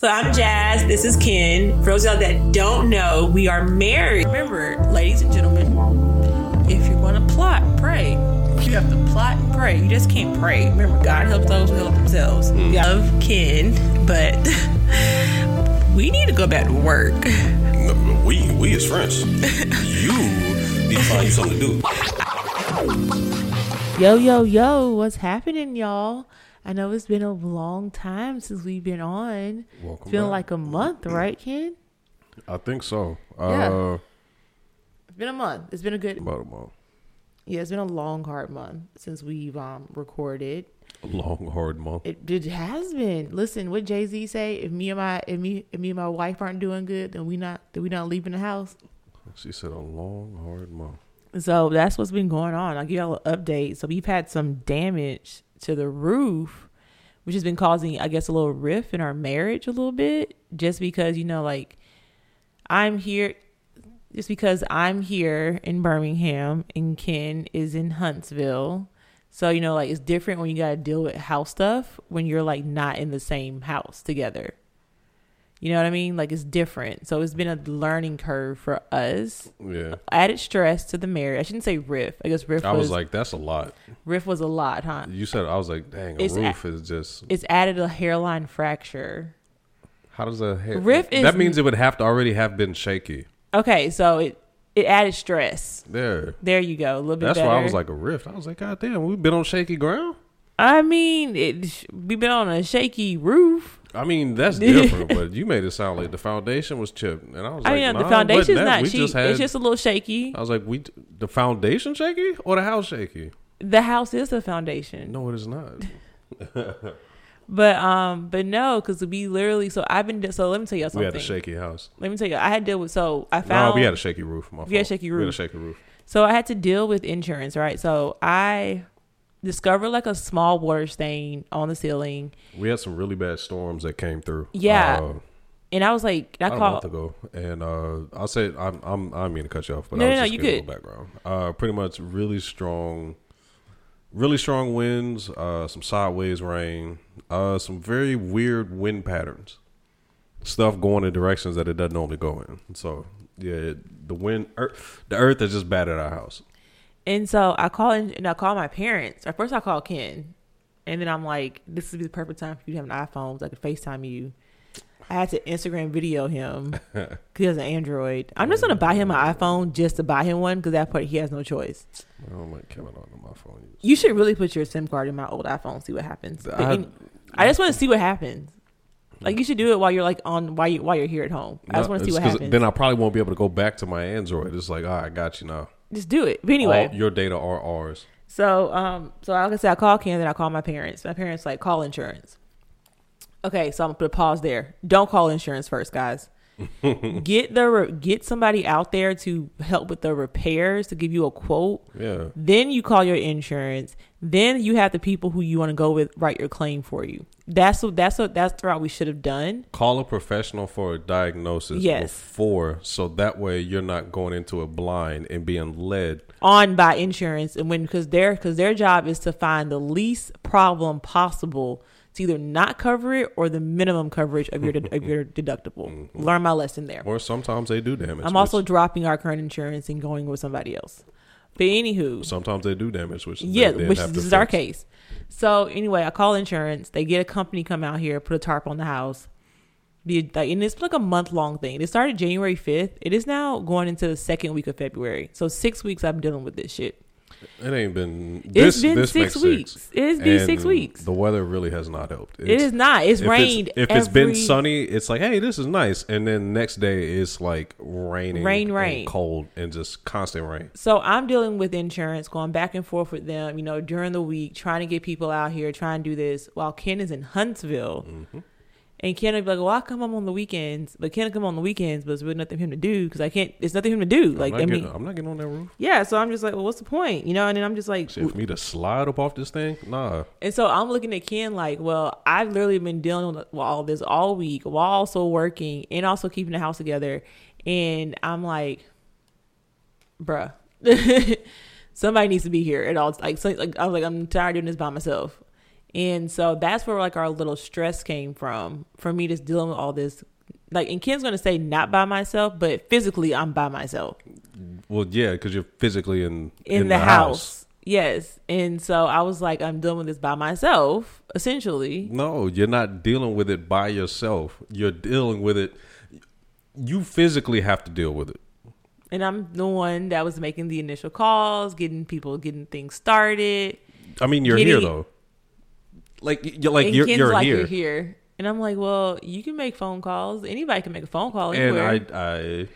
So I'm Jazz. This is Ken. For those of y'all that don't know, we are married. Remember, ladies and gentlemen, if you're going to plot, pray. You have to plot and pray. You just can't pray. Remember, God helps those who help themselves. Mm. We love Ken, but we need to go back to work. No, we we is friends. you need to find you something to do. Yo, yo, yo, what's happening, y'all? I know it's been a long time since we've been on. Welcome it's been back. like a month, right, Ken? I think so. Yeah. Uh, It's been a month. It's been a good about a month. Yeah, it's been a long, hard month since we've um recorded. A long, hard month. It, it has been. Listen, what Jay Z say? If me and my if me if me and my wife aren't doing good, then we not then we not leaving the house. She said a long, hard month. So that's what's been going on. I'll give y'all an update. So we've had some damage to the roof, which has been causing, I guess, a little rift in our marriage a little bit. Just because, you know, like I'm here just because I'm here in Birmingham and Ken is in Huntsville. So, you know, like it's different when you gotta deal with house stuff when you're like not in the same house together. You know what I mean? Like it's different. So it's been a learning curve for us Yeah. added stress to the marriage. I shouldn't say riff. I guess riff I was, was like, that's a lot. riff was a lot, huh? You said I was like, dang, a It's a- roof is just. It's added a hairline fracture. How does that? Ha- Riff is- that means it would have to already have been shaky. Okay, so it it added stress. There. There you go, a little bit That's better. why I was like a rift. I was like, God damn, we've been on shaky ground. I mean, it, we've been on a shaky roof. I mean, that's different, but you made it sound like the foundation was chipped, and I was I like, mean, nah, the foundation's that. cheap. just had- it's just a little shaky. I was like, we the foundation shaky or the house shaky? The house is the foundation, No, it is not. but um, but no, because we literally. So I've been. So let me tell you something. we had a shaky house. Let me tell you, I had to deal with. So I No, found. we had a shaky roof. My We had a fault. shaky We had a shaky roof. So I had to deal with insurance, right? So I discovered like a small water stain on the ceiling, We had some really bad storms that came through. Yeah. uh, and I was like, I about a month called. ago, and uh, I'll say I'm I'm I mean to cut you off, but No, I was no, no, just you good. background. Uh, pretty much really strong, really strong winds, uh, some sideways rain, uh, some very weird wind patterns, stuff going in directions that it doesn't normally go in. So yeah, it, the wind, earth, the earth is just bad at our house. And so I call in, and I call my parents. At first, I call Ken, and then I'm like, "This would be the perfect time for you to have an iPhone. So I could Facetime you." I had to Instagram video him because he has an Android. I'm just gonna buy him an iPhone just to buy him one because that part he has no choice. I don't like Kevin on my phone. You should really put your SIM card in my old iPhone. and See what happens. I- any- I just want to see what happens. Like you should do it while you're like on while you while you're here at home. I just want to see what happens. Then I probably won't be able to go back to my Android. It's like, all right, I got you now. Just do it. But anyway, All your data are ours. So, um, so like I said, I call Ken, then I call my parents. My parents like call insurance. Okay, so I'm gonna put a pause there. Don't call insurance first, guys. get the get somebody out there to help with the repairs to give you a quote. Yeah. Then you call your insurance. Then you have the people who you want to go with write your claim for you. That's what that's what that's the route we should have done. Call a professional for a diagnosis Yes. before, so that way you're not going into it blind and being led. on by insurance and when because their because their job is to find the least problem possible to either not cover it or the minimum coverage of your of your deductible. Mm-hmm. Learn my lesson there. Or sometimes they do damage. I'm also which- dropping our current insurance and going with somebody else. But anywho, sometimes they do damage, which yeah, which have is, to this is our case. So anyway, I call insurance. They get a company come out here, put a tarp on the house. The, and it's like a month long thing. It started January 5th. It is now going into the second week of February. So six weeks I'm dealing with this shit. It ain't been. It's been this six weeks. Six. It's been six weeks. The weather really has not helped. It is not. It's if rained. It's, if it's been sunny, it's like, hey, this is nice, and then next day it's like raining, Rain, and rain. cold, and just constant rain. So I'm dealing with insurance, going back and forth with them, you know, during the week, trying to get people out here, trying to do this while Ken is in Huntsville. Mm-hmm. And Ken will be like, well, I come home on the weekends, but will come on the weekends, but it's really nothing for him to do because I can't, it's nothing for him to do. Like, I'm I not, mean, getting, I'm not getting on that roof. yeah. So I'm just like, well, what's the point? You know, and then I'm just like, Shit, for me to slide up off this thing, nah. And so I'm looking at Ken like, well, I've literally been dealing with all this all week while also working and also keeping the house together. And I'm like, bruh, somebody needs to be here at all. Like, so, like I was like, I'm tired of doing this by myself. And so that's where like our little stress came from for me just dealing with all this. Like, and Ken's gonna say not by myself, but physically I'm by myself Well, yeah, because you're physically in in, the, house. Yes. And so I was like, I'm dealing with this by myself, essentially. No, you're not dealing with it by yourself. You're dealing with it. You physically have to deal with it. And I'm the one that was making the initial calls, getting people getting things started. I mean, you're Getting- here though. Like, you're like and you're, Ken's you're like, here. You're here. And I'm like, well, you can make phone calls. Anybody can make a phone call and anywhere. I, I,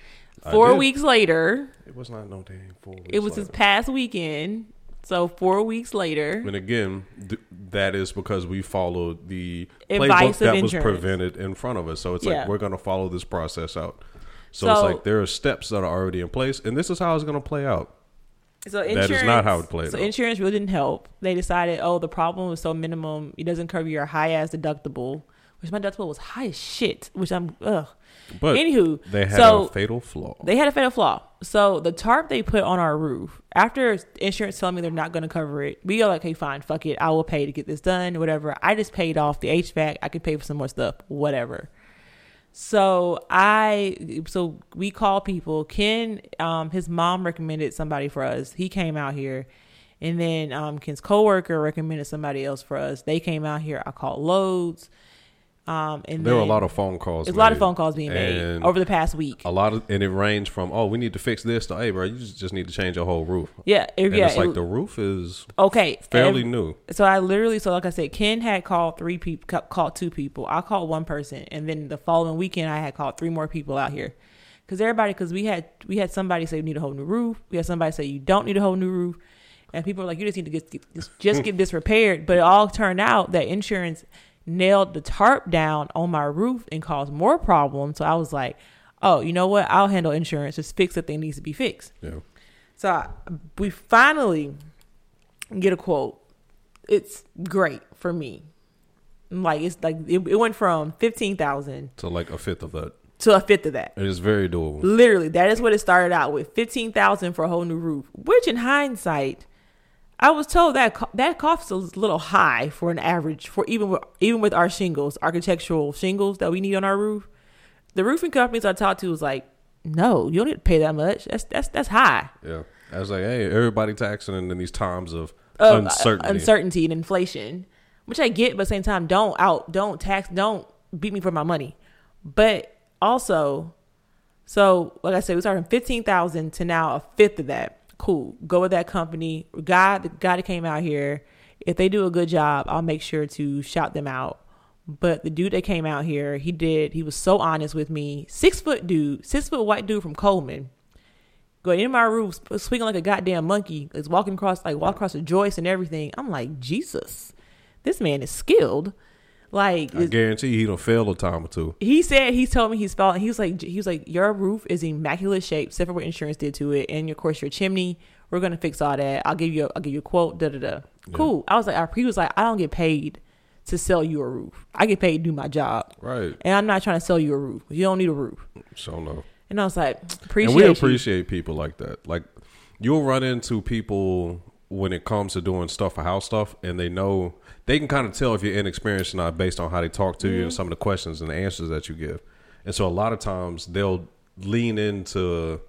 I Four did. weeks later, It was not no damn four weeks. it was this past weekend. So four weeks later, And again, th- that is because we followed the Advice playbook of that was prevented in front of us. So it's Yeah. like we're going to follow this process out. So, it's like there are steps that are already in place, and this is how it's going to play out. So insurance, insurance, not how it played So out. insurance really didn't help. They decided, oh, the problem was so minimum, it doesn't cover your high ass deductible, which my deductible was high as shit. Which I'm ugh. But Anywho, they had so a fatal flaw. They had a fatal flaw. So the tarp they put on our roof, after insurance telling me they're not going to cover it, we are like, hey, fine, fuck it. I will pay to get this done, whatever. I just paid off the HVAC. I could pay for some more stuff, whatever. So I, so we call people. Ken, um, his mom recommended somebody for us. He came out here, and then um, Ken's coworker recommended somebody else for us. They came out here. I called Lowe's. Um, and there were a lot of phone calls. there's a lot of phone calls being made over the past week. a lot of, and it ranged from, oh, we need to fix this to, hey, bro, you just, just need to change your whole roof. Yeah, it- And yeah. it's like it- the roof is okay, fairly ev- new. So I literally, so like I said, Ken had called three people, called two people. I called one person, and then the following weekend, I had called three more people out here. Because everybody, because we had we had somebody say you need a whole new roof. We had somebody say you don't need a whole new roof, and people were like, you just need to get just, just get this repaired. But it all turned out that insurance nailed the tarp down on my roof and caused more problems. So I was like, oh, you know what? I'll handle insurance. Just fix the thing needs to be fixed. Yeah. So I, we finally get a quote. It's great for me. Like it's like it, it went from fifteen thousand to like a fifth of that. to a fifth of that. It is very doable. Literally, that is what it started out with fifteen thousand for a whole new roof. Which, in hindsight, I was told that that cost is a little high for an average for even with, even with our shingles, architectural shingles that we need on our roof. The roofing companies I talked to was like, no, you don't need to pay that much. That's that's that's high. Yeah. I was like, hey, everybody taxing in these times of uh, uncertainty. uncertainty and inflation, which I get, but at the same time, don't out, don't tax, don't beat me for my money. But also, so like I said, we started from fifteen thousand to now a fifth of that. Cool, go with that company. Guy, the guy that came out here, if they do a good job, I'll make sure to shout them out. But the dude that came out here, he did. He was so honest with me. Six foot dude, six foot white dude from Cullman going in my room, swinging like a goddamn monkey, is walking across like walk across the joist and everything. I'm like, Jesus, this man is skilled. Like I guarantee he don't fail a time or two. he said, he told me he's felt. He was like, he was like, your roof is immaculate shape, except for what insurance did to it, and of course your chimney. We're gonna fix all that. I'll give you, a, I'll give you a quote. Da da da. Cool. I was like, I, he was like, I don't get paid to sell you a roof. I get paid to do my job, Right. and I'm not trying to sell you a roof. You don't need a roof. So no. And I was like, appreciate and we you. appreciate people like that. Like you'll run into people when it comes to doing stuff for house stuff, and they know they can kind of tell if you're inexperienced or not based on how they talk to you Mm-hmm. and some of the questions and the answers that you give. And so a lot of times they'll lean into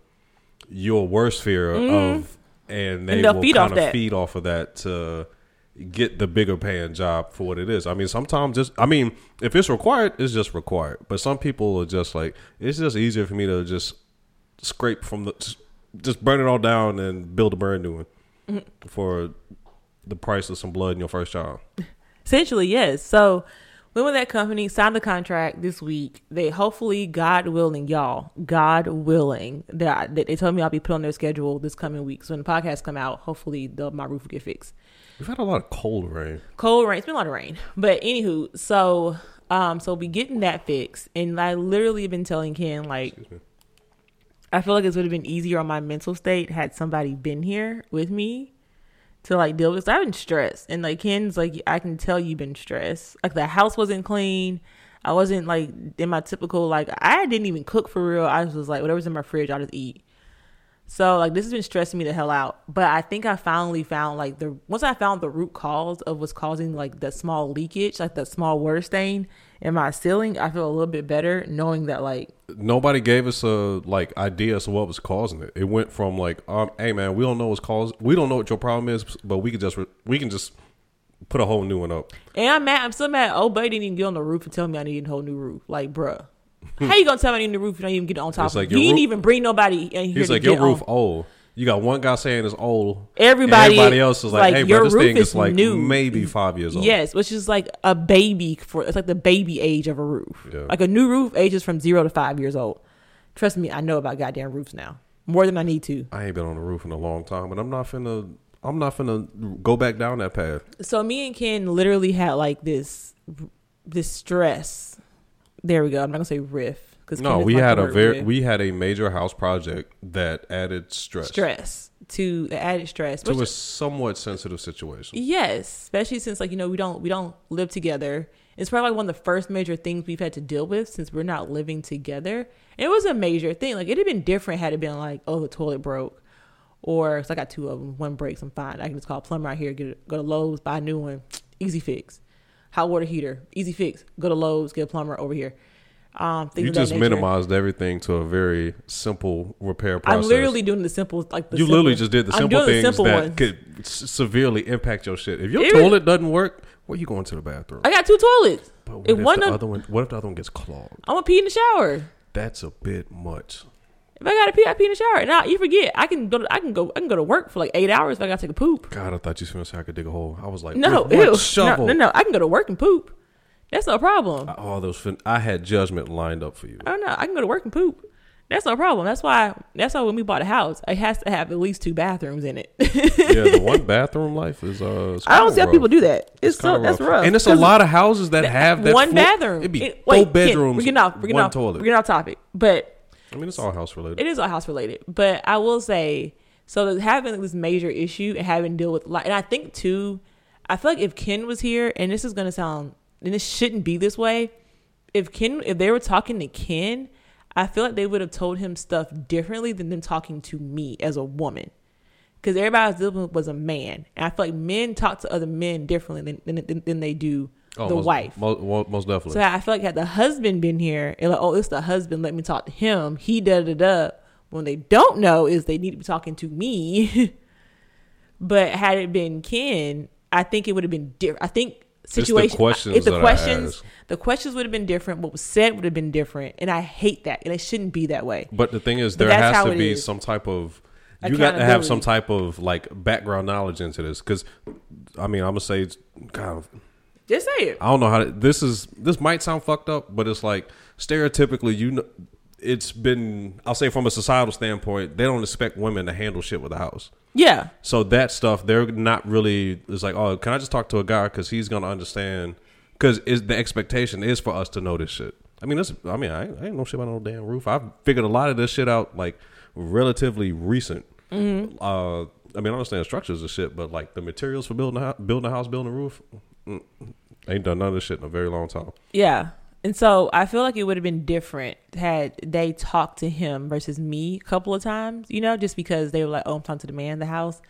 your worst fear of, and they Mm-hmm. they'll will feed off kind of that. feed off of that to get the bigger paying job for what it is. I mean, sometimes just I mean, if it's required, it's just required. But some people are just like it's just easier for me to just scrape from the just burn it all down and build a brand new one Mm-hmm. for the price of some blood in your first child. Essentially, yes. So went with that company, signed the contract this week. They hopefully, God willing, y'all, God willing, that they, they told me I'll be put on their schedule this coming week. So when the podcast come out, hopefully the, my roof will get fixed. We've had a lot of cold rain. Cold rain. It's been a lot of rain, but anywho, so um, so we getting that fixed, and I literally have been telling Ken like. I feel like this would have been easier on my mental state had somebody been here with me to like deal with. I've been stressed. And like Ken's like I can tell you've been stressed. Like the house wasn't clean. I wasn't like in my typical like I didn't even cook for real. I was like whatever's in my fridge, I'll just eat. So like this has been stressing me the hell out. But I think I finally found like the once I found the root cause of what's causing like the small leakage, like the small water stain in my ceiling, I feel a little bit better knowing that like Nobody gave us a like idea as to what was causing it. It went from like, um, hey man, we don't know what's caused. We don't know what your problem is, but we can just re- we can just put a whole new one up. and I'm mad I'm still mad oh buddy didn't even get on the roof and tell me I need a whole new roof. Like, bruh. How you gonna tell me in the roof you don't even get on top It's of like it? your You didn't roof- even bring nobody in here He's to like, get your roof on. old. You got one guy saying it's old. Everybody- everybody else is like, hey, bro, this roof thing is like new. maybe five years old. Yes, which is like a baby for it's like the baby age of a roof. Yeah. Like a new roof ages from zero to five years old. Trust me, I know about goddamn roofs now more than I need to. I ain't been on the roof in a long time, but I'm not finna. I'm not finna go back down that path. So me and Ken literally had like this this stress. There we go. I'm not gonna say riff because No, we had a very we had a major house project that added stress, stress to added stress. to which- a somewhat sensitive situation. Yes, especially since like you know we don't we don't live together. It's probably one of the first major things we've had to deal with since we're not living together. It was a major thing. Like it'd have been different had it been like, oh, the toilet broke, or cause I got two of them. One breaks, I'm fine. I can just call a plumber out here, get it, go to Lowe's, buy a new one, easy fix. Hot water heater, easy fix. Go to Lowe's, get a plumber over here. Um, You just minimized everything to a very simple repair process. I'm literally doing the simple, like the you simple- literally just did the simple doing the things simple that ones. could s- severely impact your shit. If your It toilet doesn't work, where you going to the bathroom? I got two toilets. but what if if, one the other one? What if the other one gets clogged? I'm gonna pee in the shower. That's a bit much. If I gotta pee, I pee in the shower. Now you forget, I can go. To, I can go. I can go to work for like eight hours if I gotta take a poop. God, I thought you was gonna say I could dig a hole. I was like, No, ew. shovel? no, no, no. I can go to work and poop. That's no problem. All those. Fin- I had judgment lined up for you. I don't know. I can go to work and poop. That's no problem. That's why. That's why when we bought a house, it has to have at least two bathrooms in it. yeah, the one bathroom life is. uh it's I don't see how rough. people do that. It's, so kinda that's rough. And it's a lot of houses that have that one floor- bathroom. It'd be It- four wait, Ken, bedrooms. We're getting off. We're getting one off. toilet. We're getting off topic, but I mean, it's all house related. it is all house related. But I will say, so having this major issue and having to deal with, like, and I think too, I feel like if Ken was here, and this is gonna sound, and this shouldn't be this way, if Ken, if they were talking to Ken, I feel like they would have told him stuff differently than them talking to me as a woman. Because everybody I was dealing with was a man, and I feel like men talk to other men differently than than, than they do Oh, the most, wife. Most, most definitely. So I feel like had the husband been here, and like, oh, it's the husband. Let me talk to him. He da da da. When they don't know is they need to be talking to me. but had it been Ken, I think it would have been different. I think the situation. questions if the questions, the questions would have been different. What was said would have been different, and I hate that. And it shouldn't be that way. But the thing is, But there has to be is. some type of. You got to have some type of like background knowledge into this, because, I mean, I'm gonna say, it's- God, Just say it. I don't know how to, this is. This might sound fucked up, but it's like stereotypically, you know, it's been. I'll say from a societal standpoint, they don't expect women to handle shit with the house. Yeah. So that stuff, they're not really. It's like, oh, can I just talk to a guy because he's gonna understand? Because is the expectation is for us to know this shit. I mean, this. I mean, I, ain't- I ain't know shit about no damn roof. I've figured a lot of this shit out like relatively recent. Mm-hmm. Uh, I mean, I understand structures and shit, but like the materials for building a house, building a house, building a roof, ain't done none of this shit in a very long time. Yeah. And so I feel like it would have been different had they talked to him versus me a couple of times, you know, just because they were like, oh, I'm talking to the man in the house.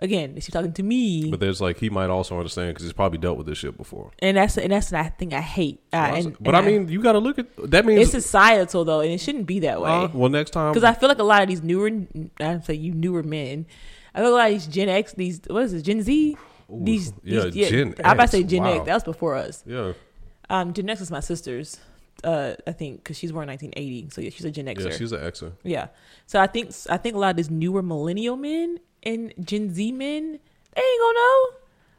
Again, she's talking to me. But there's like he might also understand because he's probably dealt with this shit before. and that's and that's the thing I hate. Uh, and, but and I mean, you got to look at that means it's societal though, and it shouldn't be that uh, way. well, next time Because I feel like a lot of these newer, I don't say you newer men. I feel like a lot of these Gen X, these what is this Gen Z? These, yeah, these Gen I'm about to say Gen wow. X. That was before us. yeah. Um, Gen X is my sister's. Uh, I think because she's born 1980, so yeah, she's a Gen Xer. Yeah, she's an Xer. Yeah. So I think I think a lot of these newer millennial men and Gen Z men, they ain't gonna know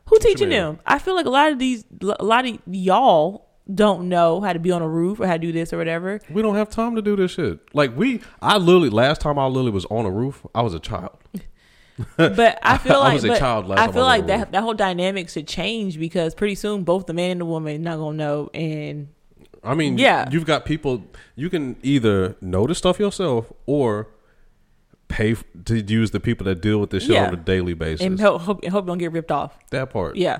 who you teaching them. I feel like a lot of these, a lot of y'all don't know how to be on a roof or how to do this or whatever. We don't have time to do this shit. Like we, I literally last time I literally was on a roof, I was a child. But I feel like I was a child last I feel I was on like that that whole dynamic should change because pretty soon both the man and the woman not gonna know and I mean, Yeah. you've got people. You can either know the stuff yourself or pay f- to use the people that deal with this shit Yeah. on a daily basis. and hope hope, hope don't get ripped off. that part. Yeah.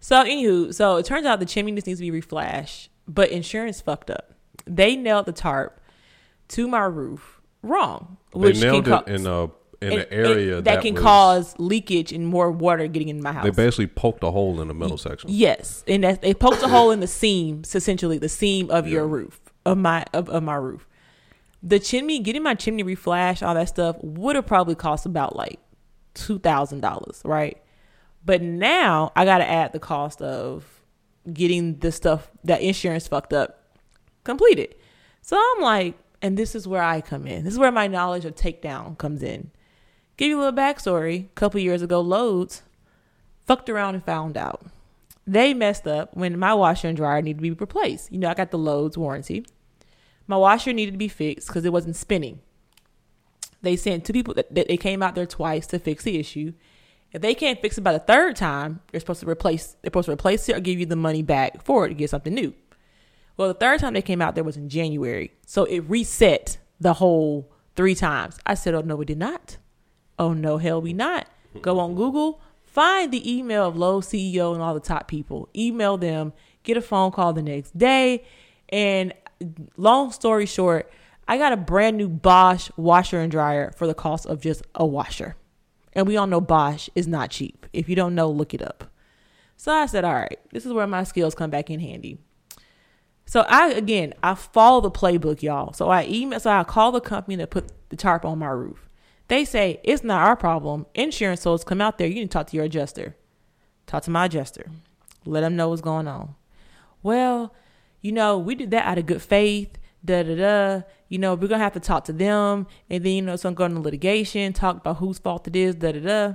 So anywho, so it turns out the chimney just needs to be reflashed, but insurance fucked up. They nailed the tarp to my roof wrong, They which nailed can it co- in a in an area and that, can was- cause leakage and more water getting in my house. They basically poked a hole in the middle section. Yes, and that, they poked a hole in the seams, essentially the seam of your roof of my of, of my roof. The chimney, getting my chimney reflashed, all that stuff would have probably cost about like two thousand dollars, right? But now I got to add the cost of getting the stuff that insurance fucked up completed. So I'm like, and this is where I come in. This is where my knowledge of takedown comes in. Give you a little backstory. A couple years ago, Lowe's fucked around and found out they messed up when my washer and dryer needed to be replaced. You know, I got the Lowe's warranty. My washer needed to be fixed because it wasn't spinning. They sent two people that, they came out there twice to fix the issue. If they can't fix it by the third time, they're supposed to replace. They're supposed to replace it or give you the money back for it to get something new. Well, the third time they came out there was in January, so it reset the whole three times. I said, "Oh no, we did not. Oh no, hell, we not." Go on Google, find the email of Lowe's CEO and all the top people. Email them. Get a phone call the next day, and long story short, I got a brand new Bosch washer and dryer for the cost of just a washer. And we all know Bosch is not cheap. If you don't know, look it up. So I said, all right, this is where my skills come back in handy. So I again, I follow the playbook, y'all. So I email, so I call the company to put the tarp on my roof. They say it's not our problem. Insurance solds come out there. You need to talk to your adjuster. Talk to my adjuster. Let them know what's going on. Well, you know, we did that out of good faith. Da da da. You know, we're gonna have to talk to them, and then you know, some go into litigation, talk about whose fault it is. Da da da.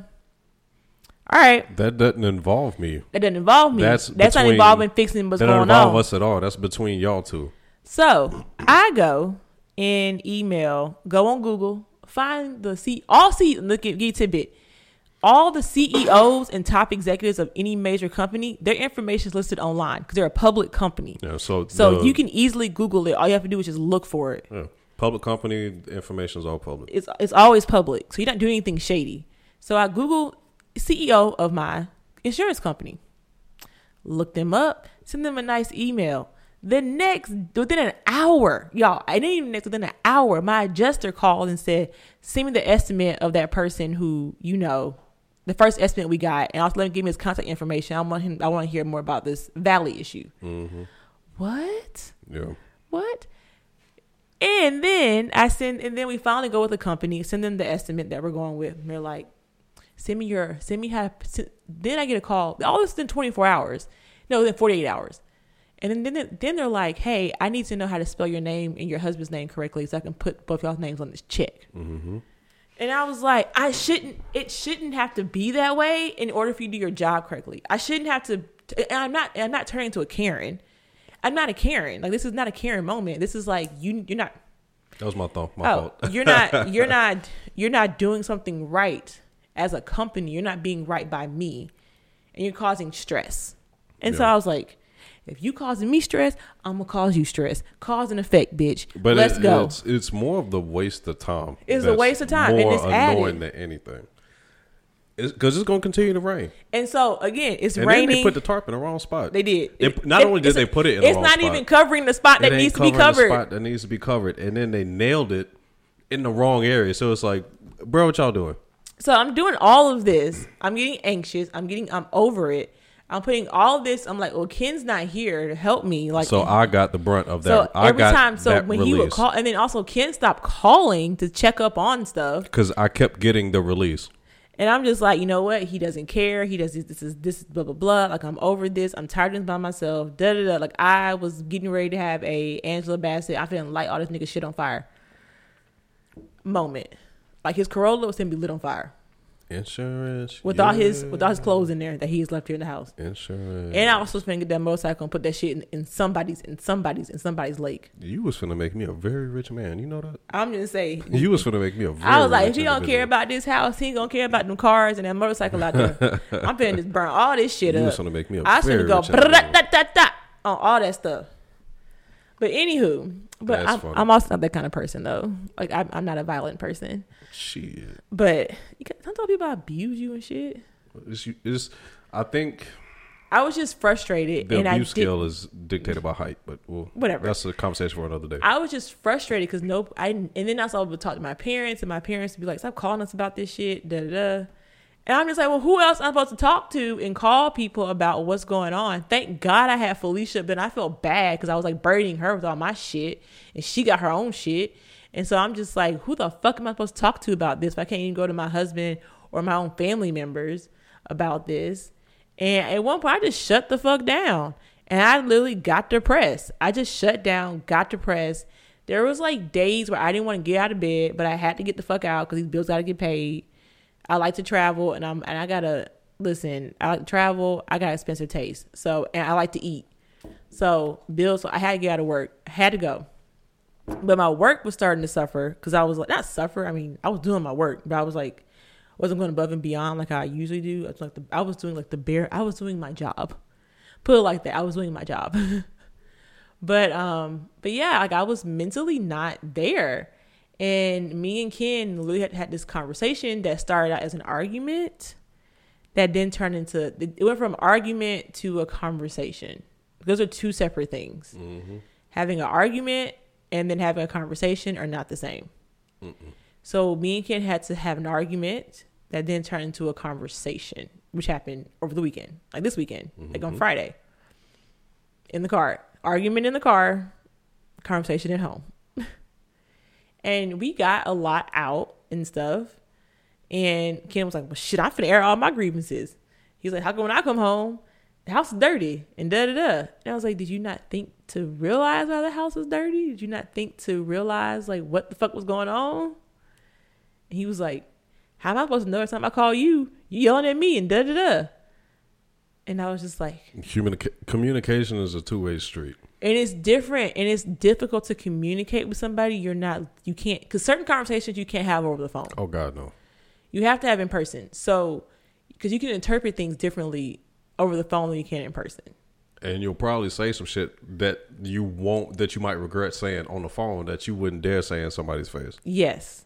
All right, That doesn't involve me. that doesn't involve me. That's That's, not involving fixing what's That doesn't going involve on. us at all. That's between y'all two. So I go and email, go on Google, find the C all C look at get tidbit. All the CEOs and top executives of any major company, their information is listed online because they're a public company. Yeah, so So the- you can easily Google it. All you have to do is just look for it. yeah, public company information is all public. It's it's always public, so you're not doing anything shady. So I Google CEO of my insurance company, look them up, send them a nice email. The next within an hour, y'all, I didn't even next within an hour, my adjuster called and said, "Send me the estimate of that person who you know." The first estimate we got, and also let him give me his contact information. I want him. I want to hear more about this valley issue. Mm-hmm. What? Yeah. What? And then I send, and then we finally go with the company, send them the estimate that we're going with. And they're like, send me your, send me how. send- Then I get a call. All this in 24 hours. No, within 48 hours. And then, then, then they're like, hey, I need to know how to spell your name and your husband's name correctly so I can put both y'all's names on this check. Mm-hmm. And I was like, I shouldn't. It shouldn't have to be that way in order for you to do your job correctly. I shouldn't have to. And I'm not. I'm not turning into a Karen. I'm not a Karen. Like this is not a Karen moment. This is like you. You're not. That was my thought. My Oh, fault. you're not. You're not. You're not doing something right as a company. You're not being right by me, and you're causing stress. And so I was like, if you causing me stress, I'm gonna cause you stress. Cause and effect, bitch. But Let's it- go. It's, it's more of the waste of time. It's a waste of time, and it's annoying added. than anything. Because it's, going to continue to rain. And so again, it's And raining. they put the tarp in the wrong spot. They did. They- not it- only did they put it in the it's wrong not spot, even covering the spot that needs to be covered. spot that needs to be covered, and then they nailed it in the wrong area. So it's like, bro, what y'all doing? So I'm doing all of this. I'm getting anxious. I'm getting. I'm over it. I'm putting all this. I'm like, well, Ken's not here to help me. Like, So I got the brunt of so that. I every time. So when he would call, and then also Ken stopped calling to check up on stuff. because I kept getting the release. And I'm just like, you know what? He doesn't care. He does this. This is this is blah blah blah. Like I'm over this. I'm tired of this by myself. Da da da. Like I was getting ready to have a Angela Bassett. I feeling light all this nigga shit on fire. Moment. Like his Corolla was gonna be lit on fire Insurance with all his with all his clothes in there that he's left here in the house. insurance. And I was supposed to get that motorcycle and put that shit in, in somebody's in somebody's in somebody's lake. you was finna make me a very rich man. You know that. I'm just say You was finna make me a very. I was like, if he don't care about this house, he ain't gonna care about them cars and that motorcycle out there. I'm finna just burn all this shit You up. was finna make me a I was very finna go rich individual. da on all that stuff. But anywho, but I'm. I'm also not that kind of person though. Like I'm, I'm not a violent person. Shit. But you can, sometimes people abuse you and shit. It's, it's, I think I was just frustrated, The abuse scale is dictated by height, but well, Whatever. That's a conversation for another day. I was just frustrated because nope. I and then I was able to talk to my parents, and my parents would be like, "Stop calling us about this shit." Da da da. And I'm just like, well, who else am I'm supposed to talk to and call people about what's going on? Thank God I had Felicia, but I felt bad because I was like burdening her with all my shit, and she got her own shit. And so I'm just like, who the fuck am I supposed to talk to about this if I can't even go to my husband or my own family members about this? And at one point, I just shut the fuck down. And I literally got depressed. I just shut down, got depressed. There was like days where I didn't want to get out of bed, but I had to get the fuck out because these bills got to get paid. I like to travel, and I'm and I gotta listen. I like to travel. I got expensive taste, so and I like to eat. So bills. So I had to get out of work. I had to go, but my work was starting to suffer because I was like not suffer. I mean, I was doing my work, but I was like wasn't going above and beyond like I usually do. I was like the, I was doing like the bare. I was doing my job. Put it like that. I was doing my job. but um, but yeah, like I was mentally not there. And me and Ken literally had, had this conversation that started out as an argument that then turned into it went from argument to a conversation. Those are two separate things. Mm-hmm. Having an argument and then having a conversation are not the same. So me and Ken had to have an argument that then turned into a conversation, which happened over the weekend, like this weekend, like on mm-hmm. Friday. In the car, argument in the car, conversation at home and we got a lot out and stuff. And Ken was like, "Well, shit, I'm finna air all my grievances." He's like, "How come when I come home, the house is dirty and da da da?" And I was like, "Did you not think to realize why the house was dirty? Did you not think to realize like what the fuck was going on?" And he was like, "How am I supposed to know every time I call you, you yelling at me and da da da?" And I was just like, Human communication is a two way street. And it's different and it's difficult to communicate with somebody you're not you can't because certain conversations you can't have over the phone. Oh God, no. you have to have in person. So because you can interpret things differently over the phone than you can in person. And you'll probably say some shit that you won't, that you might regret saying on the phone that you wouldn't dare say in somebody's face. yes.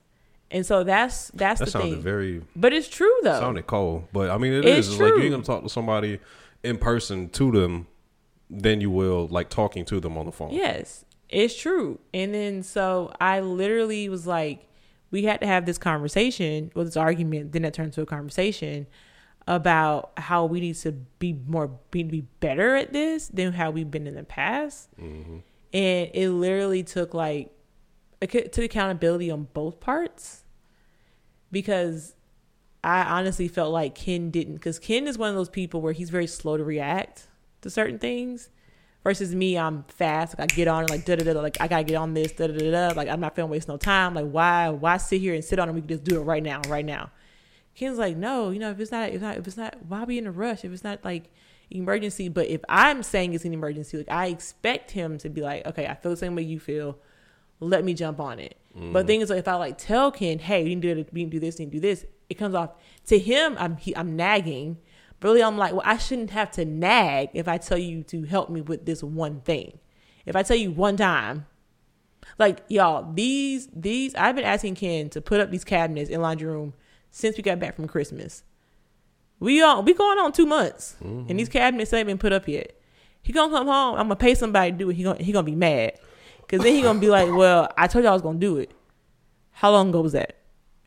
And so that's that's That the sounded thing. very but it's true though. sounded cold, but I mean it It's is. It's like you're gonna talk to somebody in person to them, than you will like talking to them on the phone. Yes, it's true. And then so I literally was like, we had to have this conversation, well, this argument, then it turned to a conversation about how we need to be more, be, be better at this than how we've been in the past. Mm-hmm. And it literally took like, it took accountability on both parts because I honestly felt like Ken didn't, because Ken is one of those people where he's very slow to react to certain things versus me, I'm fast. Like I get on it, like da da da. Like I gotta get on this, da da da da. Like I'm not feeling waste no time. Like why why sit here and sit on it? We can just do it right now, right now. Ken's like, no, you know, if it's not, if not, if it's not, why be in a rush? If it's not like emergency, but if I'm saying it's an emergency, like I expect him to be like, okay, I feel the same way you feel. Let me jump on it. But the thing is, like, if I like tell Ken, hey, we can do it, we can do this, we can do this, it comes off to him. I'm he, I'm nagging. Really, I'm like, well, I shouldn't have to nag if I tell you to help me with this one thing. If I tell you one time, like y'all, these these I've been asking Ken to put up these cabinets in laundry room since we got back from Christmas. We all we going on two months, and mm-hmm. these cabinets ain't been put up yet. He gonna come home. I'm gonna pay somebody to do it. He gonna he gonna be mad, cause then he gonna be like, well, I told y'all I was gonna do it. How long ago was that?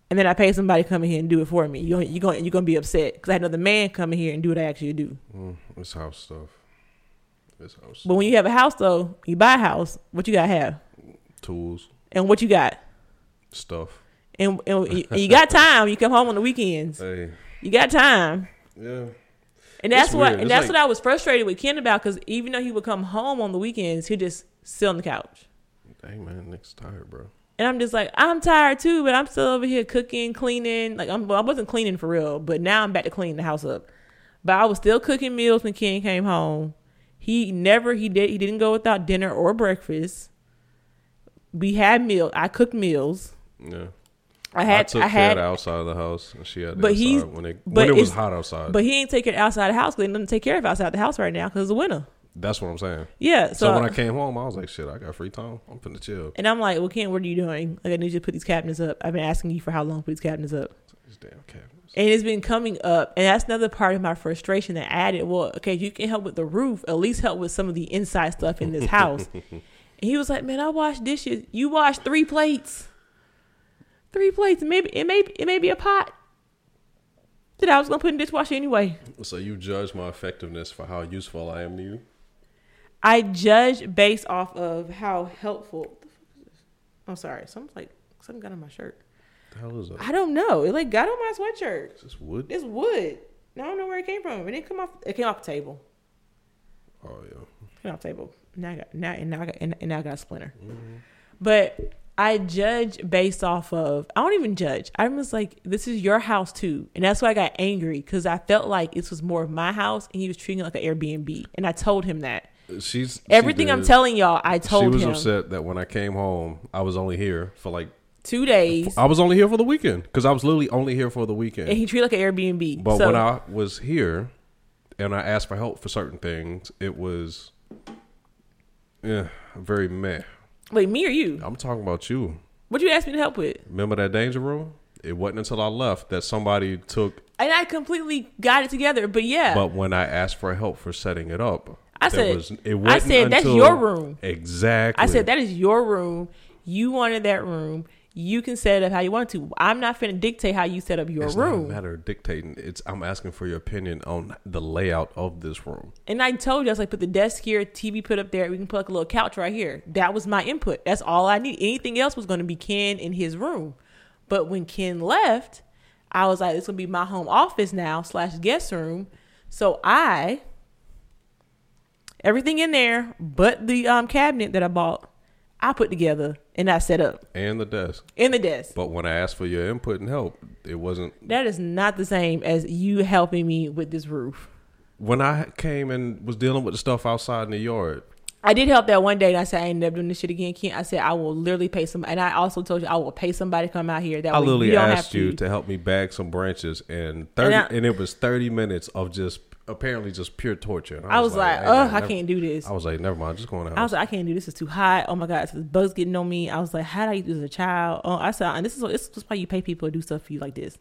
And then I pay somebody to come in here and do it for me. You you gonna you gonna be upset because I had another man come in here and do what I actually do. Mm, it's house stuff. It's house But when you have a house though, you buy a house. What you gotta have, tools and what you got, stuff. and, and you- and you got time. You come home on the weekends. Hey, You got time. yeah. And that's what and It's that's like- what I was frustrated with Ken about because even though he would come home on the weekends, he'd just sit on the couch. Hey man, Nick's tired, bro. And I'm just like, I'm tired too, but I'm still over here cooking, cleaning. Like I'm well, I wasn't cleaning for real, but now I'm back to cleaning the house up. But I was still cooking meals when Ken came home. He never he did he didn't go without dinner or breakfast. We had meals. I cooked meals. Yeah. I had I took I had outside of the house, and she had the But he's- when it but when it was hot outside. but he ain't taking it outside the house because they doesn't take care of outside the house right now because it's a winter. That's what I'm saying. Yeah. So, So, when I came home, I was like, "Shit, I got free time. I'm finna chill." and I'm like, well, Ken, what are you doing? Like, I need you to put these cabinets up. I've been asking you for how long to put these cabinets up. These damn cabinets. and it's been coming up and that's another part of my frustration that I added well okay you can help with the roof at least help with some of the inside stuff in this house and he was like man i wash dishes you wash three plates three plates maybe it may it may be a pot that i was gonna put in the dishwasher anyway So you judge my effectiveness for how useful I am to you? I judge based off of how helpful what the fuck is this? i'm sorry something's like something got on my shirt The hell is that? i don't know it like got on my sweatshirt Is this wood? it's wood i don't know where it came from it didn't come off it came off the table Oh yeah. It Came off the table. Now I got now and now I got and, and now I got a splinter. Mm-hmm. But I judge based off of I don't even judge. I'm just like this is your house too, and that's why I got angry because I felt like this was more of my house and he was treating it like an Airbnb, and I told him that She's everything she I'm telling y'all I told him She was him upset that when I came home, I was only here for like two days, I was only here for the weekend because I was literally only here for the weekend. and he treated like an Airbnb. But so when I was here and I asked for help for certain things, it was yeah, very meh. wait, me or you? I'm talking about you. What did you asked me to help with? Remember that danger room? It wasn't until I left that somebody took. And I completely got it together. But yeah, But when I asked for help for setting it up, I said- was, it I said that's your room. Exactly. I said that is your room. You wanted that room. You can set it up how you want to. I'm not finna dictate how you set up your It's not a room. matter of dictating. It's I'm asking for your opinion on the layout of this room. And I told you, I was like, put the desk here, TV put up there. We can put like a little couch right here. That was my input. That's all I need. Anything else was going to be Ken in his room. But when Ken left, I was like, it's going to be my home office now slash guest room. So I, everything in there, but the um, cabinet that I bought, I put together and I set up And the desk. in the desk. But when I asked for your input and help, it wasn't That is not the same as you helping me with this roof. when I came and was dealing with the stuff outside in the yard. I did help that one day, and I said I ain't never doing this shit again. Ken. I said I will literally pay some, and I also told you I will pay somebody to come out here. That I literally you don't asked have you to. to help me bag some branches, and thirty, I- and, it was thirty minutes of just apparently just pure torture. And I was like, hey, oh, man, I never- can't do this. I was like, never mind, just going in the I was like, I can't do this. It's too hot. Oh my god, it's the bugs getting on me. I was like, how do I do this as a child? Oh, I said, and this is this is why you pay people to do stuff for you like this.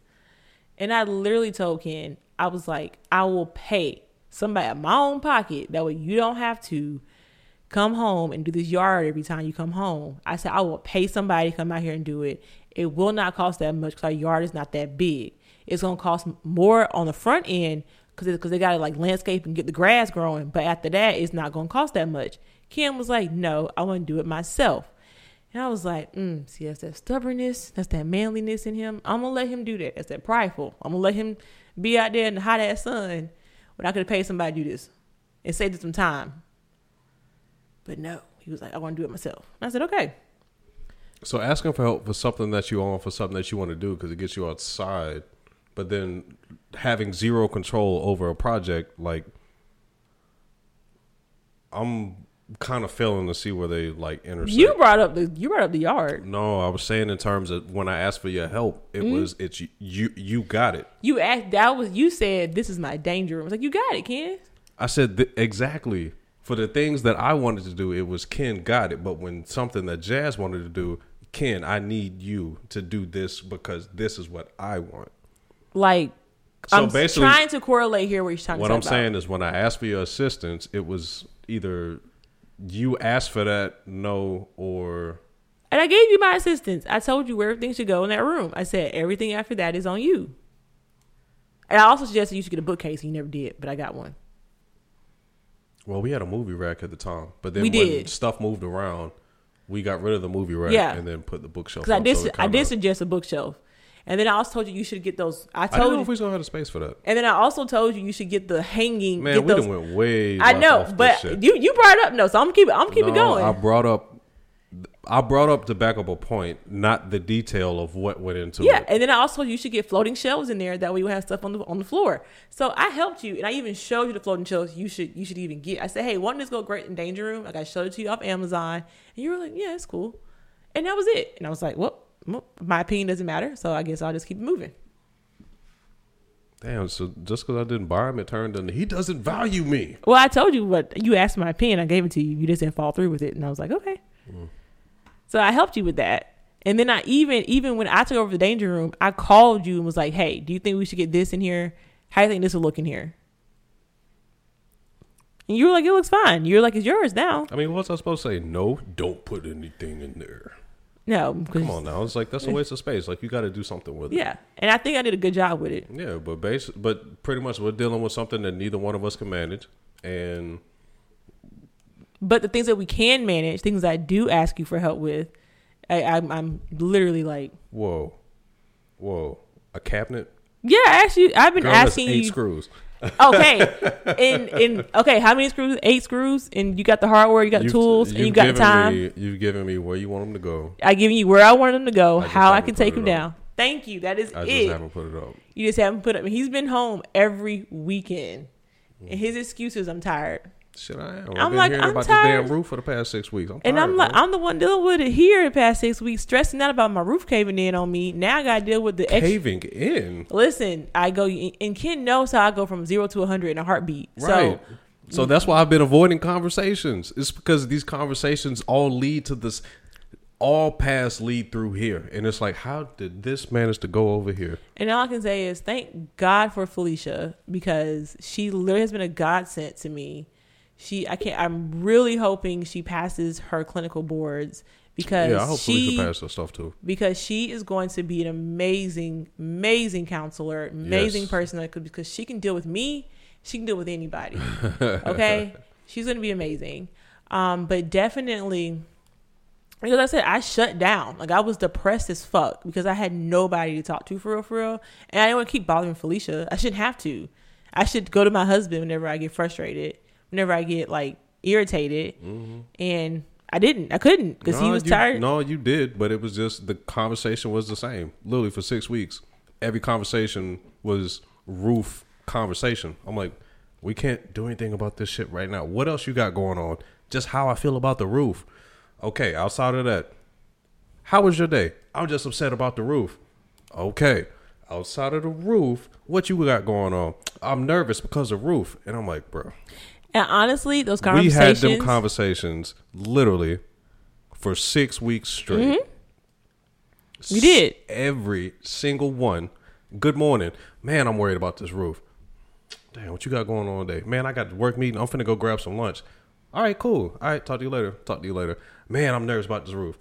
And I literally told Ken, I was like, I will pay somebody at my own pocket. That way you don't have to come home and do this yard every time you come home. I said, I will pay somebody to come out here and do it. It will not cost that much because our yard is not that big. It's going to cost more on the front end because because they got to like landscape and get the grass growing. But after that, it's not going to cost that much. Kim was like, no, I want to do it myself. And I was like, mm, see, that's that stubbornness. That's that manliness in him. I'm to let him do that. That's that prideful. I'm to let him be out there in the hot ass sun when I could have paid somebody to do this and saved some time. But no, he was like, I want to do it myself. And I said, okay. so asking for help for something that you own for something that you want to do because it gets you outside, but then having zero control over a project, like I'm kind of failing to see where they like intersect. You brought up the you brought up the yard. No, I was saying in terms of when I asked for your help, it mm-hmm. was it's you you got it. You asked that was you said this is my danger room. I was like, you got it, Ken. I said th- exactly for the things that I wanted to do, it was Ken got it. But when something that Jazz wanted to do, Ken, I need you to do this because this is what I want. Like So I'm basically- trying to correlate here what you're trying What to I'm saying is when I asked for your assistance, it was either you asked for that, no, or And I gave you my assistance. I told you where everything should go in that room. I said everything after that is on you. And I also suggested you should get a bookcase. You never did, but I got one. well, we had a movie rack at the time, but then We when did. stuff moved around, we got rid of the movie rack Yeah. and then put the bookshelf. Because I did, so I did suggest a bookshelf, and then I also told you you should get those. I I told know you, if we was gonna have the space for that. and then I also told you you should get the hanging. Man, get we those, done went way. I know, but you you brought it up no, so I'm keep. I'm keep it No, going. I brought up, I brought up to back up a point, not the detail of what went into yeah, it. Yeah, and then I also you you should get floating shelves in there. That way you have stuff on the on the floor. So I helped you, and I even showed you the floating shelves you should you should even get. I said, hey, wouldn't this go great in danger room? Like I showed it to you off Amazon, and you were like, yeah, it's cool, and that was it. And I was like, well, my opinion doesn't matter, so I guess I'll just keep moving. Damn, so just because I didn't buy him, it turned into he doesn't value me. Well, I told you what you asked my opinion. I gave it to you. You just didn't fall through with it, and I was like, okay. Mm. So I helped you with that, And then I even even when I took over the danger room, I called you and was like, "Hey, do you think we should get this in here? How do you think this will look in here?" And you were like, "It looks fine." You're like, "It's yours now." I mean, what's I supposed to say? No, don't put anything in there. No, Come on now. It's like that's a waste of space. Like you got to do something with it. Yeah, and I think I did a good job with it. Yeah, but base, but pretty much we're dealing with something that neither one of us can manage, and But the things that we can manage, things I do ask you for help with, I, I'm, I'm literally like, whoa, whoa, a cabinet. yeah, actually, I've been Girl, asking eight you. screws. Okay, in in okay, how many screws? Eight screws, and you got the hardware, you got You've- tools, and you've got the time. Me, you've given me where you want them to go. I giving you where I want them to go, I how I can take them up. down. Thank you. That is it. I just haven't put it up. You just haven't put up. He's been home every weekend, Mm. and his excuse is I'm tired. Shit, I am. I've I'm been like, hearing I'm about tired. this damn roof for the past six weeks. I'm And tired, I'm like, bro. I'm the one dealing with it here the past six weeks, stressing out about my roof caving in on me. Now I got to deal with the extra. caving in. Listen, I go, and Ken knows how I go from zero to 100 in a heartbeat. Right. So, So that's why I've been avoiding conversations. It's because these conversations all lead to this. All paths lead through here, and it's like, how did this manage to go over here? and all I can say is thank God for Felicia because she literally has been a godsend to me. She, I can't, I'm really hoping she passes her clinical boards because yeah, I hope she, Felicia passed her stuff too. because she is going to be an amazing, amazing counselor, amazing Yes. person that could, because she can deal with me, she can deal with anybody. okay, she's going to be amazing. Um, but definitely, because I said I shut down, like I was depressed as fuck because I had nobody to talk to for real, for real, and I didn't want to keep bothering Felicia. I shouldn't have to. I should go to my husband whenever I get frustrated, whenever I get like irritated, and I didn't. I couldn't because he Mm-hmm. Was you- tired. No, you did, but it was just the conversation was the same. Literally for six weeks, every conversation was roof conversation. I'm like, we can't do anything about this shit right now. What else you got going on? Just how I feel about the roof. Okay, outside of that, how was your day? I'm just upset about the roof. Okay, outside of the roof, what you got going on? I'm nervous because of roof, and I'm like, bro. And honestly, those conversations. We conversations. had them conversations literally for six weeks straight. Mm-hmm. We did. Every single one. Good morning. Man, I'm worried about this roof. Damn, what you got going on today? Man, I got work meeting. I'm finna go grab some lunch. All right, cool. All right, talk to you later. Talk to you later. Man, I'm nervous about this roof.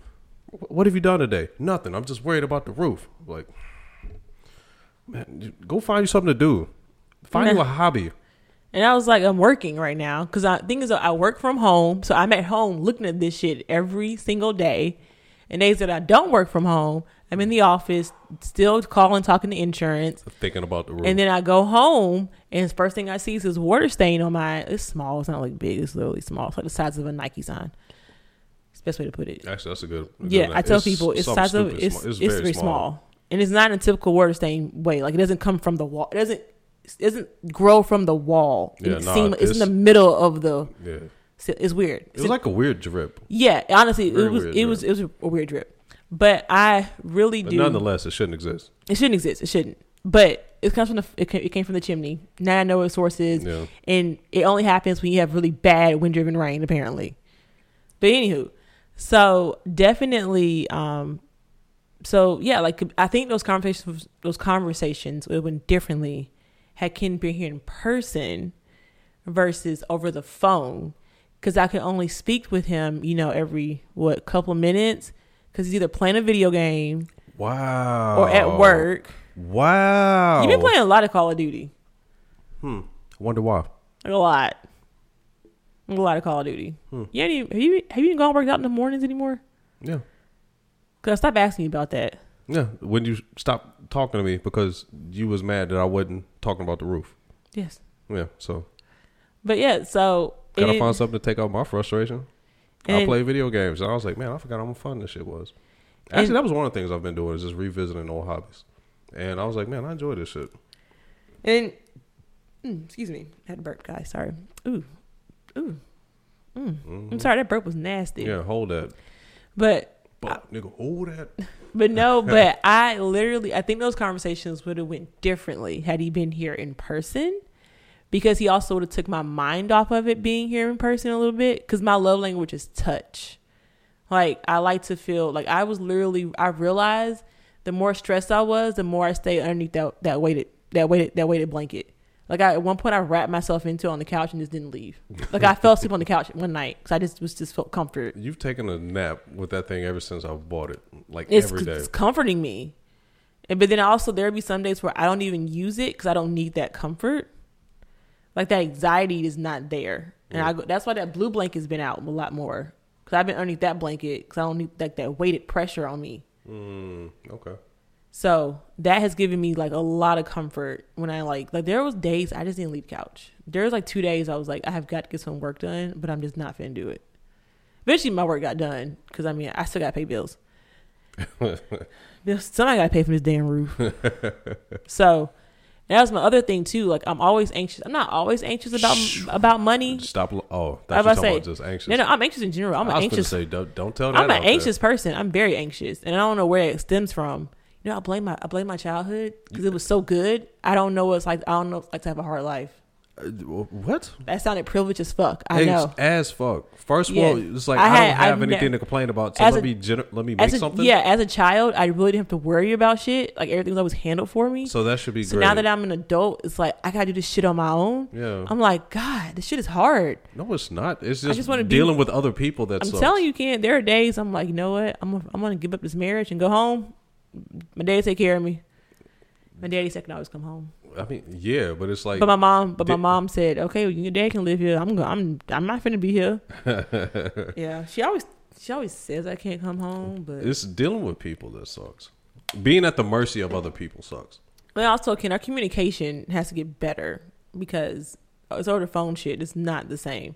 "Wh- What have you done today? Nothing. I'm just worried about the roof. Like, man, go find you something to do. Find you a hobby. And I was like, I'm working right now because I thing is I work from home, so I'm at home looking at this shit every single day. And days that I don't work from home, I'm in the office still calling, talking to insurance. Thinking about the roof. And then I go home, and the first thing I see is this water stain on my. It's small. It's not like big. It's literally small. It's like the size of a Nike sign. It's the best way to put it. Actually, that's a good. good Yeah, name. I tell people it's size of it's small. it's, very, small. small. and it's not in a typical water stain way. Like it doesn't come from the wall. It doesn't doesn't grow from the wall. Yeah, it nah, seem, it's in the middle of the. Yeah, It's weird. it was like a weird drip, yeah, honestly, Very it was it was it was a weird drip. But I really but do. nonetheless, it shouldn't exist. It shouldn't exist. It shouldn't. But it comes from the it came, it came from the chimney. Now I know what source is, Yeah, and it only happens when you have really bad wind driven rain, apparently. But anywho, so definitely, um, so yeah, like I think those conversations, those conversations would have went differently had Ken been here in person versus over the phone, because I could only speak with him, you know, every what couple of minutes, because he's either playing a video game wow. or at work. Wow. You've been playing a lot of Call of Duty. Hmm. Wonder why. Like a lot. A lot of Call of Duty. Hmm. You ain't have you have you even gone worked out in the mornings anymore? Yeah. Cause stop asking you about that. Yeah. When you stopped talking to me because you was mad that I wasn't talking about the roof. Yes, Yeah. So but yeah. So gotta it- find something to take out my frustration. I play video games. And I was like, man, I forgot how fun this shit was. Actually, that was one of the things I've been doing is just revisiting old hobbies. And I was like, man, I enjoy this shit. and mm, excuse me, I had a burp, guys. Sorry. Ooh, ooh. Mm. Mhm. I'm sorry, that burp was nasty. Yeah, hold that. But But nigga, hold that. but no, but I literally I think those conversations would have went differently had he been here in person. Because he also would have took my mind off of it being here in person a little bit. Because my love language is touch. Like I like to feel like I was literally I realized the more stressed I was, the more I stayed underneath that that weighted that weighted that weighted blanket. Like I, at one point, I wrapped myself into it on the couch and just didn't leave. Like I fell asleep on the couch one night because I just was just felt comfort. You've taken a nap with that thing ever since I bought it, like It's, every day. it's comforting me. And, but then also there be some days where I don't even use it because I don't need that comfort. Like that anxiety is not there, and I go, that's why that blue blanket's been out a lot more because I've been underneath that blanket because I don't need like that weighted pressure on me. Mm, okay. So that has given me like a lot of comfort when I like like there was days I just didn't leave the couch. There was like two days I was like I have got to get some work done, but I'm just not finna do it. Eventually my work got done because I mean I still got to pay bills. Somebody got to pay for this damn roof. so that was my other thing too. Like I'm always anxious. I'm not always anxious about about money. Stop. Oh, that's about you to talking say, about just anxious. No, no, I'm anxious in general. I'm I was anxious. say don't, don't tell that. I'm an there. anxious person. I'm very anxious, and I don't know where it stems from. You know, I blame my I blame my childhood because it was so good. I don't know what it's like. I don't know what it's like to have a hard life. Uh, what? That sounded privileged as fuck. I Ex- know. As fuck. First of Yeah. all, it's like I I, had- don't have I've anything ne- to complain about. So let a- me gener- let me make a, something. yeah, as a child, I really didn't have to worry about shit. Like everything was always handled for me. So, So that should be great. now that I'm an adult, it's like I gotta do this shit on my own. yeah. I'm like, God, this shit is hard. no, it's not. It's just, I just wanna be- dealing with other people. That I'm sucks. telling you, Ken. There are days I'm like, you know what? I'm I'm gonna give up this marriage and go home. My dad take care of me. My daddy said I can always come home. I mean, yeah, but it's like But my mom, but my mom said, "Okay, well, your dad can live here. I'm, I'm, I'm not finna be here." yeah, she always, she always says I can't come home, but it's dealing with people that sucks. Being at the mercy of other people sucks. But also, can our communication has to get better because uh, it's over the phone shit. It's not the same.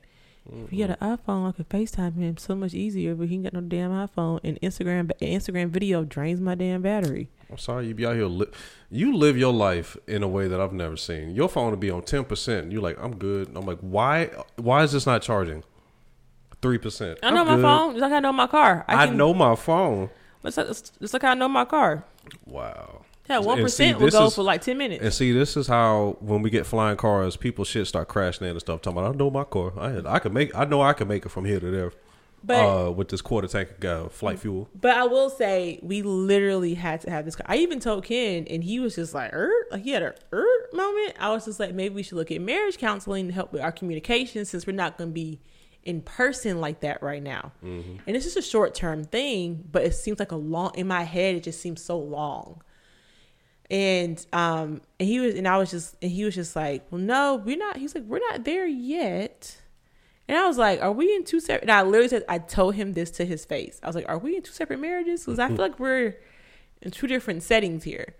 If he had an iPhone, I could FaceTime him so much easier. But he ain't got no damn iPhone, and Instagram, Instagram video drains my damn battery. I'm sorry you be out here. Li- you live your life in a way that I've never seen. Your phone will be on ten percent. You're like, I'm good. I'm like, why? Why is this not charging? Three percent. I know my phone. Just like I know my car. I, can, know my phone. It's like, it's like I know my car. Wow. Yeah, one percent will go is- for like ten minutes. And see, this is how when we get flying cars, people shit start crashing in and stuff. Talking about, I know my car. I I can make. I know I can make it from here to there. But uh, with this quarter tank of uh, flight fuel. But I will say we literally had to have this. I even told Ken, and he was just like, "Er," like he had a "er" moment. I was just like, maybe we should look at marriage counseling to help with our communication since we're not going to be in person like that right now. And it's just a short term thing, but it seems like a long. In my head, it just seems so long. And um, and he was, and I was just, and he was just like, well, no, we're not. He's like, we're not there yet. And I was like, "Are we in two separate?" And I literally said, I told him this to his face. I was like, "Are we in two separate marriages?" Because I feel like we're in two different settings here,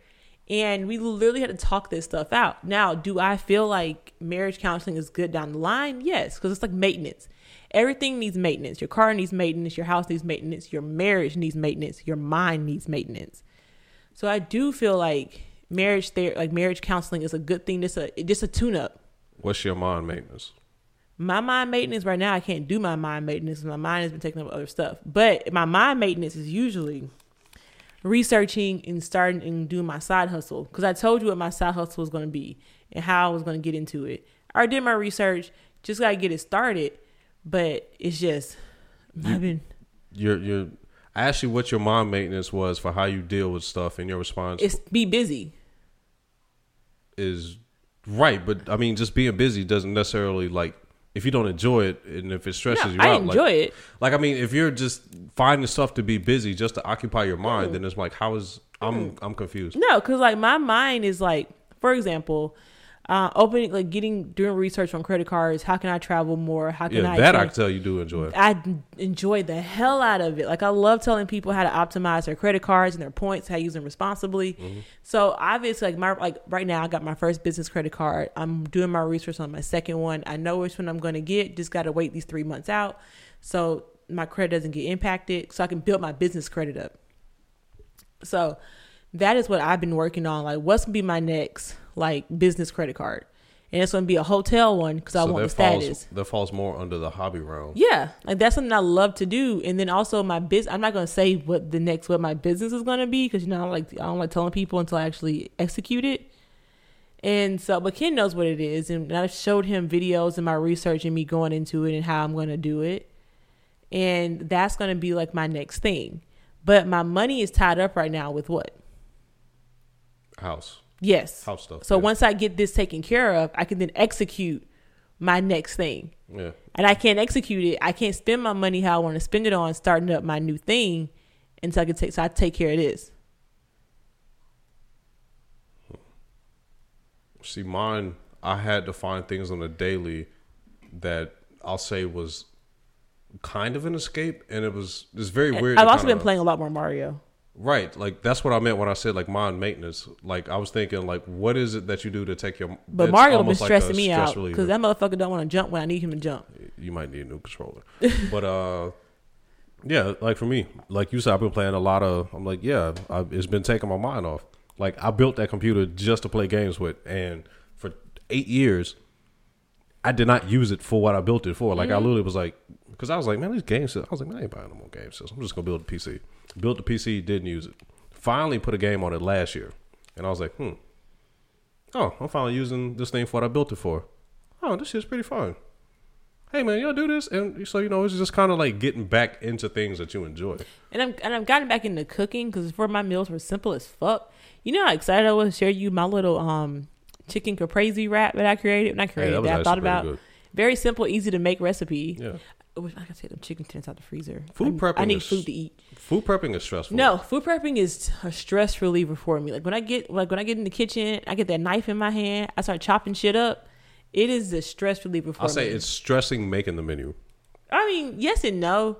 and we literally had to talk this stuff out. Now, do I feel like marriage counseling is good down the line? Yes, because it's like maintenance. Everything needs maintenance. Your car needs maintenance. Your house needs maintenance. Your marriage needs maintenance. Your mind needs maintenance. So I do feel like marriage there, like marriage counseling, is a good thing. Just a just a tune up What's your mind maintenance? my mind maintenance right now, I can't do my mind maintenance. My mind has been taken up with other stuff. But my mind maintenance is usually researching and starting and doing my side hustle. Because I told you what my side hustle was going to be and how I was going to get into it. I did my research, just got to get it started. But it's just, I've been, Your your. I asked you what your mind maintenance was for how you deal with stuff, and your response it's be busy. is right. But I mean, just being busy doesn't necessarily like if you don't enjoy it and if it stresses No, you I out. enjoy like, it. Like I mean, if you're just finding stuff to be busy just to occupy your mind, mm. then it's like how is I'm mm. I'm confused. No, because like my mind is like, for example, uh, opening like getting doing research on credit cards. How can I travel more? How can Yeah, I that I tell you do enjoy. I enjoy the hell out of it. Like I love telling people how to optimize their credit cards and their points, how to use them responsibly. Mm-hmm. So obviously, like my like right now, I got my first business credit card. I'm doing my research on my second one. I know which one I'm going to get. Just got to wait these three months out, so my credit doesn't get impacted. So I can build my business credit up. So that is what I've been working on. Like, what's gonna be my next like business credit card? And it's gonna be a hotel one because I so want that the falls status. that falls more under the hobby realm. Yeah, like that's something I love to do. And then also my business. I'm not gonna say what the next what my business is gonna be because you know I like I don't like telling people until I actually execute it. And so, but Ken knows what it is, and I showed him videos and my research and me going into it and how I'm gonna do it. and that's going to be like my next thing. But my money is tied up right now with what? House. Yes. House stuff. So yeah. once I get this taken care of, I can then execute my next thing. Yeah. And I can't execute it. I can't spend my money how I want to spend it on starting up my new thing until I can take so I take care of this. See, mine, I had to find things on a daily that I'll say was kind of an escape, and it was it's very weird. I've also been playing a lot more Mario. Right, like that's what I meant when I said like mind maintenance. Like I was thinking, like what is it that you do to take your? But Mario been almost like stressing me stress out because that motherfucker don't want to jump when I need him to jump. you might need a new controller. but uh, yeah, like for me, like you said, I've been playing a lot of. I'm like, yeah, I, it's been taking my mind off. Like I built that computer just to play games with, and for eight years, I did not use it for what I built it for. Like I Mm-hmm. literally was like, because I was like, man, these games. I was like, man, I ain't buying no more game systems. I'm just gonna build a PC. Built the PC, didn't use it. Finally, put a game on it last year, and I was like, hmm. Oh, I'm finally using this thing for what I built it for. Oh, this shit's pretty fun hey man, y'all do this, and so you know, it's just kind of like getting back into things that you enjoy. And I'm and I've gotten back into cooking because before my meals were simple as fuck. You know how excited I was to share you my little um chicken caprese wrap that I created. Not Hey, created, that that, I thought about. good. Very simple, easy to make recipe. Yeah, I wish I could take them chicken tenders out the freezer. Food prepping I need is- food to eat. food prepping is stressful. No, food prepping is a stress reliever for me. Like when I get like when I get in the kitchen, I get that knife in my hand, I start chopping shit up. It is a stress reliever for me. I'll me. say it's stressing making the menu. I mean, yes and no.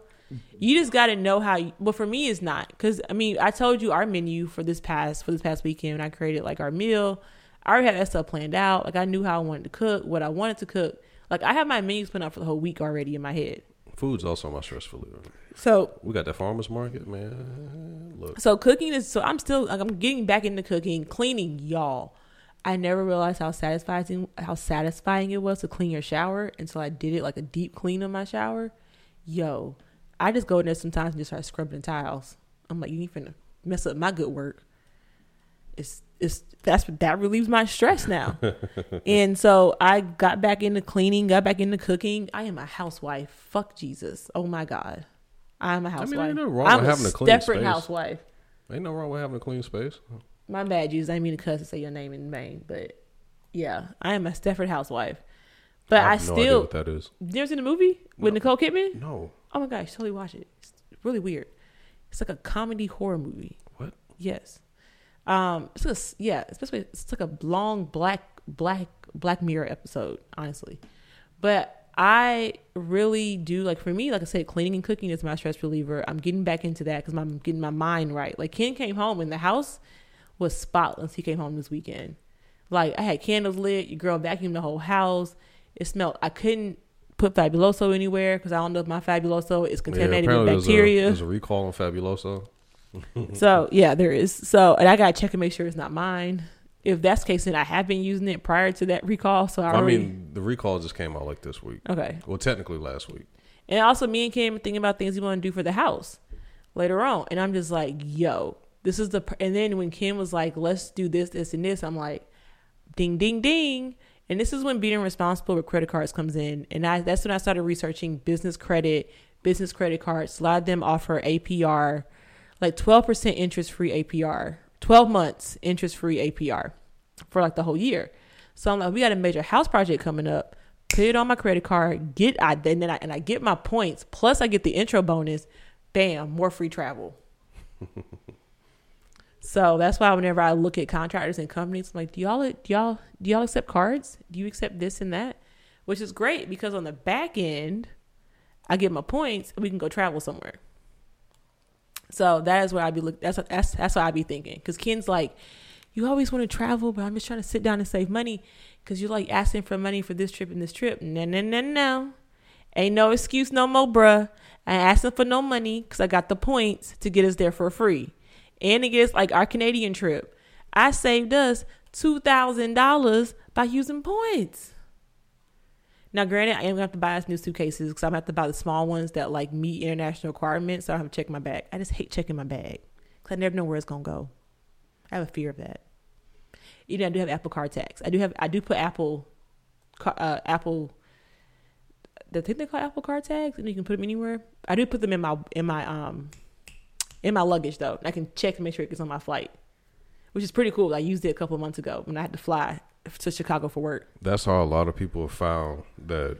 You just got to know how. You, well, for me, it's not because I mean, I told you our menu for this past for this past weekend. When I created like our meal, I already had that stuff planned out. Like I knew how I wanted to cook, what I wanted to cook. Like I have my menus planned out for the whole week already in my head. Food's also my stress reliever. So We got that farmers market, man. Look, So cooking is so I'm still like I'm getting back into cooking, cleaning, y'all. I never realized how satisfying how satisfying it was to clean your shower until I did it like a deep clean of my shower. Yo, I just go in there sometimes and just start scrubbing the tiles. I'm like, you ain't finna mess up my good work. It's it's that's that relieves my stress now. and so I got back into cleaning, got back into cooking. I am a housewife. Fuck Jesus. Oh my God. I'm a mean, housewife. ain't nothing wrong I'm with a having a clean Stepford space. housewife. ain't no wrong with having a clean space. My bad, Jesus. I didn't mean to cuss and say your name in vain, but yeah, I am a Stepford housewife. But I, no idea still, what that is. you never seen the movie with Nicole Kidman? No, Oh my gosh, totally watch it. It's really weird. It's like a comedy horror movie. what? Yes. Um, it's yeah, especially it's like a long black black Black Mirror episode, honestly. But I really do like for me, like I said, cleaning and cooking is my stress reliever. I'm getting back into that because I'm getting my mind right. Like Ken came home and the house was spotless. He came home this weekend. Like I had candles lit. Your girl vacuumed the whole house. It smelled. I couldn't put Fabuloso anywhere because I don't know if my Fabuloso is contaminated with apparently there's a- bacteria. There's a, recall on Fabuloso. So yeah, there is. So and I gotta check and make sure it's not mine. If that's the case, then I have been using it prior to that recall. So I I already mean, the recall just came out like this week. okay. Well, technically last week. And also, me and Kim thinking about things we want to do for the house later on, and I'm just like, yo, this is the. pr- And then when Kim was like, let's do this, this, and this, I'm like, ding, ding, ding. And this is when being responsible with credit cards comes in, and I that's when I started researching business credit, business credit cards. A lot of them offer APR, like 12% interest free APR, 12 months interest free APR for like the whole year. So I'm like, we got a major house project coming up. Put it on my credit card. Get I then I and I get my points. Plus I get the intro bonus. Bam, more free travel. so that's why whenever I look at contractors and companies, I'm like, do y'all do y'all do y'all accept cards? Do you accept this and that? Which is great because on the back end, I get my points and we can go travel somewhere. So that is what I'd be look. That's that's that's what I'd be thinking. Because Ken's like, you always want to travel, but I'm just trying to sit down and save money. Because you're like asking for money for this trip and this trip. No, no, no, no. Ain't no excuse no more, bruh. I asking for no money because I got the points to get us there for free. And it gets like our Canadian trip. I saved us two thousand dollars by using points. Now, granted, I am gonna have to buy us new suitcases because I'm gonna have to buy the small ones that like meet international requirements. So I have to check my bag. I just hate checking my bag because I never know where it's gonna go. I have a fear of that. Even I do have Apple AirTags. I do have. I do put Apple, uh, Apple I think they call Apple AirTags, and you can put them anywhere. I do put them in my in my um in my luggage though. I can check to make sure it gets on my flight, which is pretty cool. I used it a couple months ago when I had to fly to Chicago for work. That's how a lot of people have found that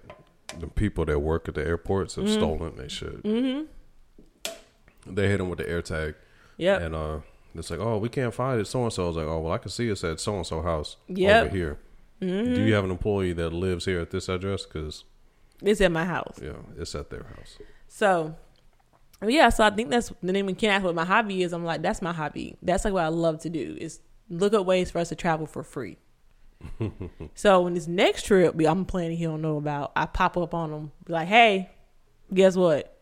the people that work at the airports have stolen their shit. Mm-hmm. They hit them with the air tag, Yep. and uh, it's like, oh, we can't find it. So and so. I was like, oh, well, I can see it's at so and so house Yep. over here. Mm-hmm. Do you have an employee that lives here at this address? Because It's at my house. yeah, it's at their house. So, yeah, so I think that's the name of Ken ask what my hobby is. I'm like, that's my hobby. That's like what I love to do is look up ways for us to travel for free. so when this next trip I'm planning he don't know about, I pop up on him, be like, hey, guess what?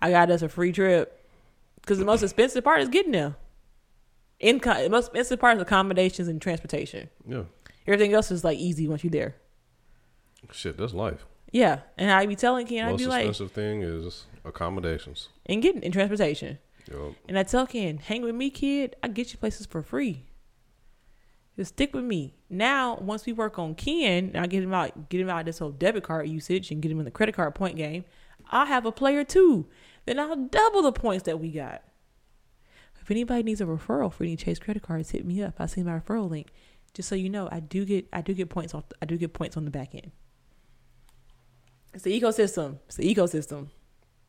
I got us a free trip because the most expensive part is getting there. Income, the most expensive part is accommodations and transportation. Yeah, Everything else is like easy once you're there. shit, that's life. Yeah, and I be telling Ken, I'd be like, most expensive thing is accommodations. and getting in transportation. Yup. And I tell Ken, hang with me, kid. I get you places for free. Just stick with me. Now, once we work on Ken, I get him out, get him out of this whole debit card usage and get him in the credit card point game. I'll have a player too. Then I'll double the points that we got. If anybody needs a referral for any Chase credit cards, hit me up. I see my referral link. Just so you know, I do get I do get points off. I do get points on the back end. It's the ecosystem. It's the ecosystem.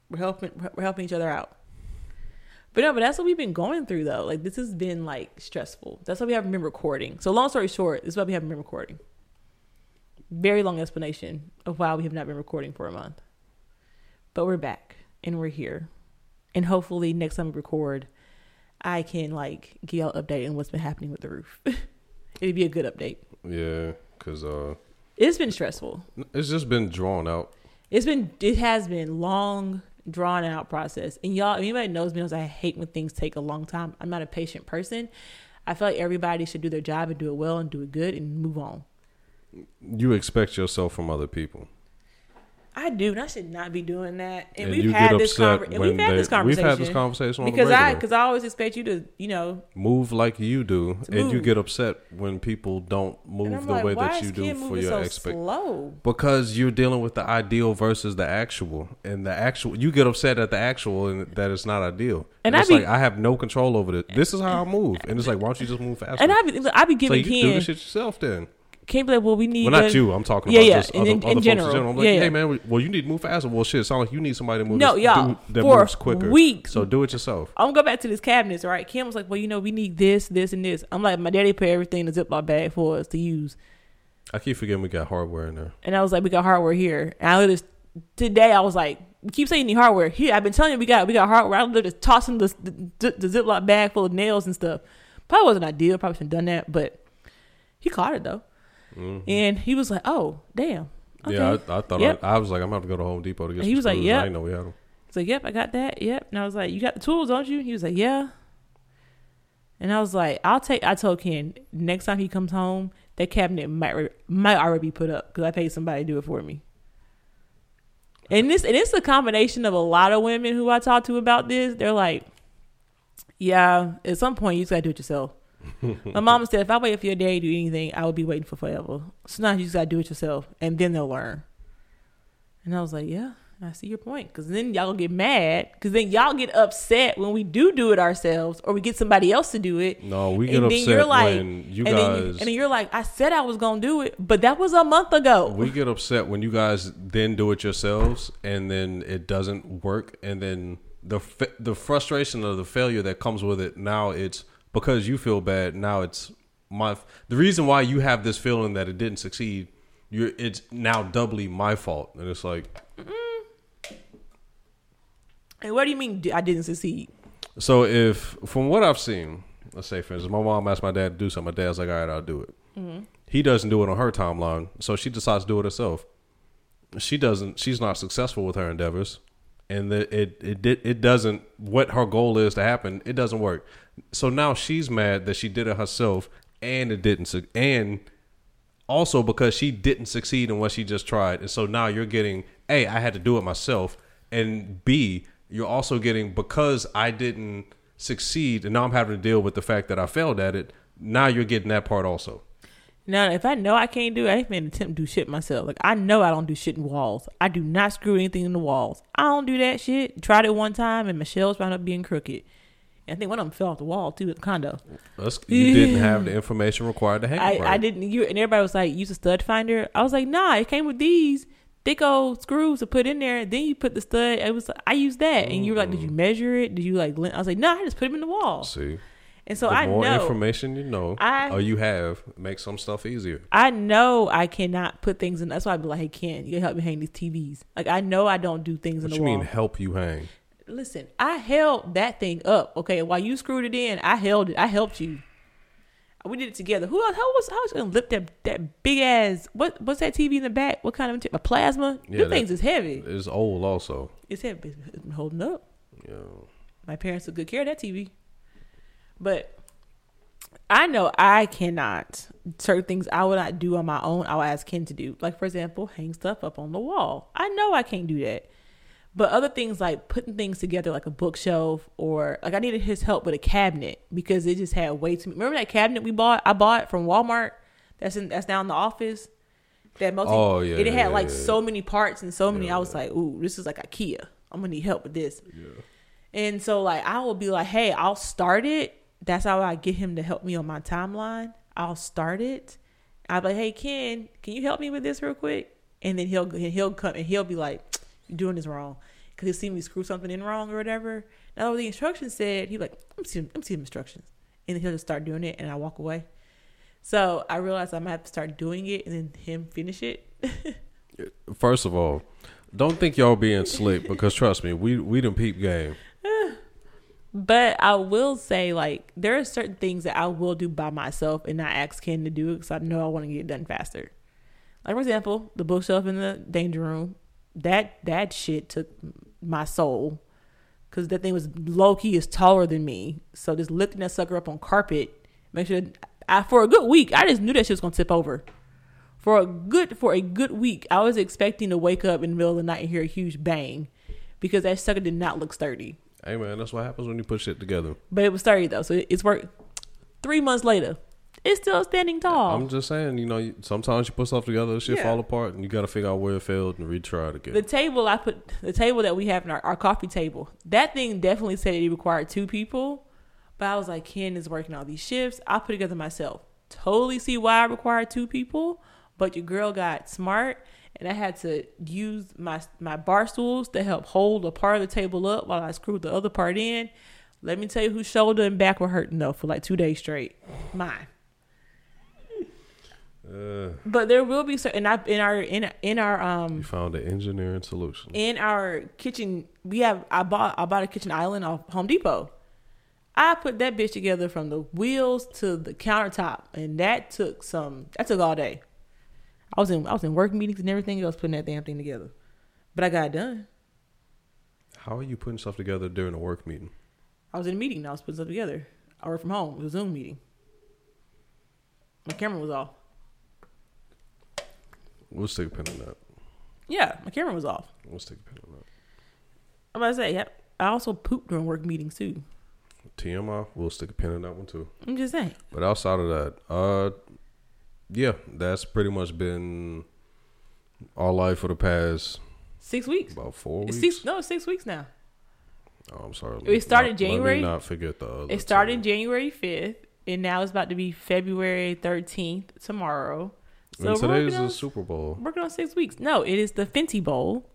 We're helping. We're helping each other out. But no, but that's what we've been going through though. Like this has been like stressful. That's why we haven't been recording. So long story short, this is why we haven't been recording. Very long explanation of why we have not been recording for a month. But we're back and we're here. And hopefully next time we record, I can like give y'all an update on what's been happening with the roof. It'd be a good update. Yeah, because uh, It's been stressful. it's just been drawn out. It's been it has been long drawn out process. And y'all, anybody knows me knows I hate when things take a long time. I'm not a patient person. I feel like everybody should do their job and do it well and do it good and move on. You expect yourself from other people. I do, and I should not be doing that. And, And we've you had this conver- and we've had they- this conversation. We've had this conversation on because the I because I always expect you to you know move like you do, and you get upset when people don't move the like, way that you do for your so expect. Because you're dealing with the ideal versus the actual, and the actual you get upset at the actual, and that it's not ideal. And And, I it's be- like I have no control over it. This is how I move, and it's like why don't you just move faster? And I be I be so giving you can do Ken this shit yourself then. Ken be like, well, we need Well, not to- you. I'm talking Yeah, about yeah, just in- other, in- other in folks general. in general. I'm like, Yeah, hey yeah. man, we- well you need to move faster. Well, shit, it sounds like you need somebody to move. No, this, y'all, do, that for moves quicker. weeks. So do it yourself. I'm gonna go back to this cabinets, right? Kim was like, "Well, you know, we need this, this, and this." I'm like, "My daddy put everything in a Ziploc bag for us to use," I keep forgetting we got hardware in there. and I was like, "We got hardware here." And I literally today I was like, "We keep saying you need hardware here." I've been telling you we got we got hardware. I literally just tossing the, the the Ziploc bag full of nails and stuff. Probably wasn't ideal. Probably shouldn't have done that, but he caught it though, Mhm. and he was like, "Oh, damn." Okay. Yeah, I, I thought Yep. I, I was like, I'm gonna have to go to Home Depot to get. And he some was like. "Yep." I know we had them. He's like, "Yep, I got that. Yep." And I was like, "You got the tools, don't you?" He was like, "Yeah." And I was like, "I'll take." I told Ken next time he comes home, that cabinet might re- might already be put up because I paid somebody to do it for me. And this and it's a combination of a lot of women who I talk to about this. They're like, "Yeah, at some point you just gotta do it yourself." My mama said, "If I wait for your daddy to do anything, I would be waiting for forever. So now you just gotta do it yourself, and then they'll learn." And I was like, "Yeah." I see your point, because then y'all get mad, because then y'all get upset when we do do it ourselves, or we get somebody else to do it. No, we get And then upset you're like- when you and then, you, guys. and then you're like, I said I was gonna do it, but that was a month ago. we get upset when you guys then do it yourselves, and then it doesn't work, and then the the frustration of the failure that comes with it. Now it's because you feel bad. Now it's my the reason why you have this feeling that it didn't succeed. You're it's now doubly my fault, and it's like mm. and what do you mean I didn't succeed? So if from what I've seen, let's say for instance, my mom asked my dad to do something, my dad's like, "All right, I'll do it." Mm-hmm. He doesn't do it on her timeline, so she decides to do it herself. She doesn't. She's not successful with her endeavors, and the, it it it doesn't what her goal is to happen. It doesn't work. So now she's mad that she did it herself, and it didn't. suc- And also because she didn't succeed in what she just tried, and so now you're getting a I had to do it myself, and b you're also getting because I didn't succeed, and now I'm having to deal with the fact that I failed at it. Now you're getting that part also. Now, if I know I can't do it, I ain't gonna attempt to do shit myself. Like I know I don't do shit in walls. I do not screw anything in the walls. I don't do that shit. Tried it one time and my Michelle's wound up being crooked. I think one of them fell off the wall too at the condo. That's, you didn't have the information required to hang I. I didn't. You and everybody was like, use a stud finder. I was like, nah, it came with these thick old screws to put in there. Then you put the stud. It was I used that, and you were like, did you mm. measure it? Did you like? lin-" I was like, no, I just put them in the wall. See, And so the I more know, information you know I- or you have makes some stuff easier. I know I cannot put things in. That's why I'd be like, hey, Ken, you help me hang these TVs. Like I know I don't do things in the. What you wall. mean help you hang? Listen, I held that thing up. Okay, while you screwed it in, I held it. I helped you. We did it together. Who else? How was how was gonna lift that that big ass? What what's that TV in the back? What kind of a plasma? Yeah, Them things is heavy. It's old also. It's heavy. It's been holding up. Yeah. My parents took good care of that TV. But I know I cannot certain things I would not do on my own. I will ask Ken to do. Like for example, hang stuff up on the wall. I know I can't do that. But other things like putting things together, like a bookshelf, or like I needed his help with a cabinet because it just had way too. Many. Remember that cabinet we bought? I bought it from Walmart. That's in that's down in the office. That multi. Oh, yeah, It had yeah, like yeah. so many parts and so many. Yeah, I was like, ooh, this is like IKEA. I'm gonna need help with this. Yeah. And so like I will be like, hey, I'll start it. That's how I get him to help me on my timeline. I'll start it. I'll be like, hey Ken, can you help me with this real quick? And then he'll he'll come and he'll be like, you're doing this wrong. Cause he'll see me screw something in wrong or whatever. Now what the instructions said, he like, let me see let me see the instructions. And he'll just start doing it and I walk away. So I realized I might have to start doing it and then him finish it. First of all, don't think y'all being slick because trust me, we we done peep game. But I will say, like, there are certain things that I will do by myself and not ask Ken to do because I know I want to get it done faster. Like, for example, the bookshelf in the danger room. That that shit took my soul because that thing was low key is taller than me. So just lifting that sucker up on carpet, make sure I for a good week I just knew that shit was gonna tip over. For a good for a good week, I was expecting to wake up in the middle of the night and hear a huge bang because that sucker did not look sturdy. Hey man, that's what happens when you put shit together. But it was sturdy though, so it's worked. Three months later, it's still standing tall. I'm just saying, you know, sometimes you put stuff together, shit Yeah. fall apart, and you got to figure out where it failed and retry it again. the table I put, the table that we have in our, our coffee table, that thing definitely said it required two people. But I was like, Ken is working all these shifts. I put it together myself. Totally see why I required two people. But your girl got smart, and I had to use my my bar stools to help hold a part of the table up while I screwed the other part in. Let me tell you, whose shoulder and back were hurting though for like two days straight. Mine. Uh, But there will be certain in our in our in, in our um you found an engineering solution. in our kitchen we have I bought I bought a kitchen island off Home Depot. I put that bitch together from the wheels to the countertop and that took some that took all day. I was in I was in work meetings and everything else putting that damn thing together. But I got it done. How are you putting stuff together during a work meeting? I was in a meeting and I was putting stuff together. I work from home. It was a Zoom meeting. My camera was off. We'll stick a pin in that. Yeah, my camera was off. We'll stick a pin in that. I'm about to say, yeah, I also pooped during work meetings too. TMI, we'll stick a pin in that one too. I'm just saying. But outside of that, uh, yeah, that's pretty much been our life for the past Six weeks. about four weeks. six no, six weeks now. Oh, I'm sorry. It started Not- January. not forget the. Other It started two. January 5th, and now it's about to be February 13th tomorrow. So and today's working, the Super Bowl. working on six weeks. No, it is the Fenty Bowl.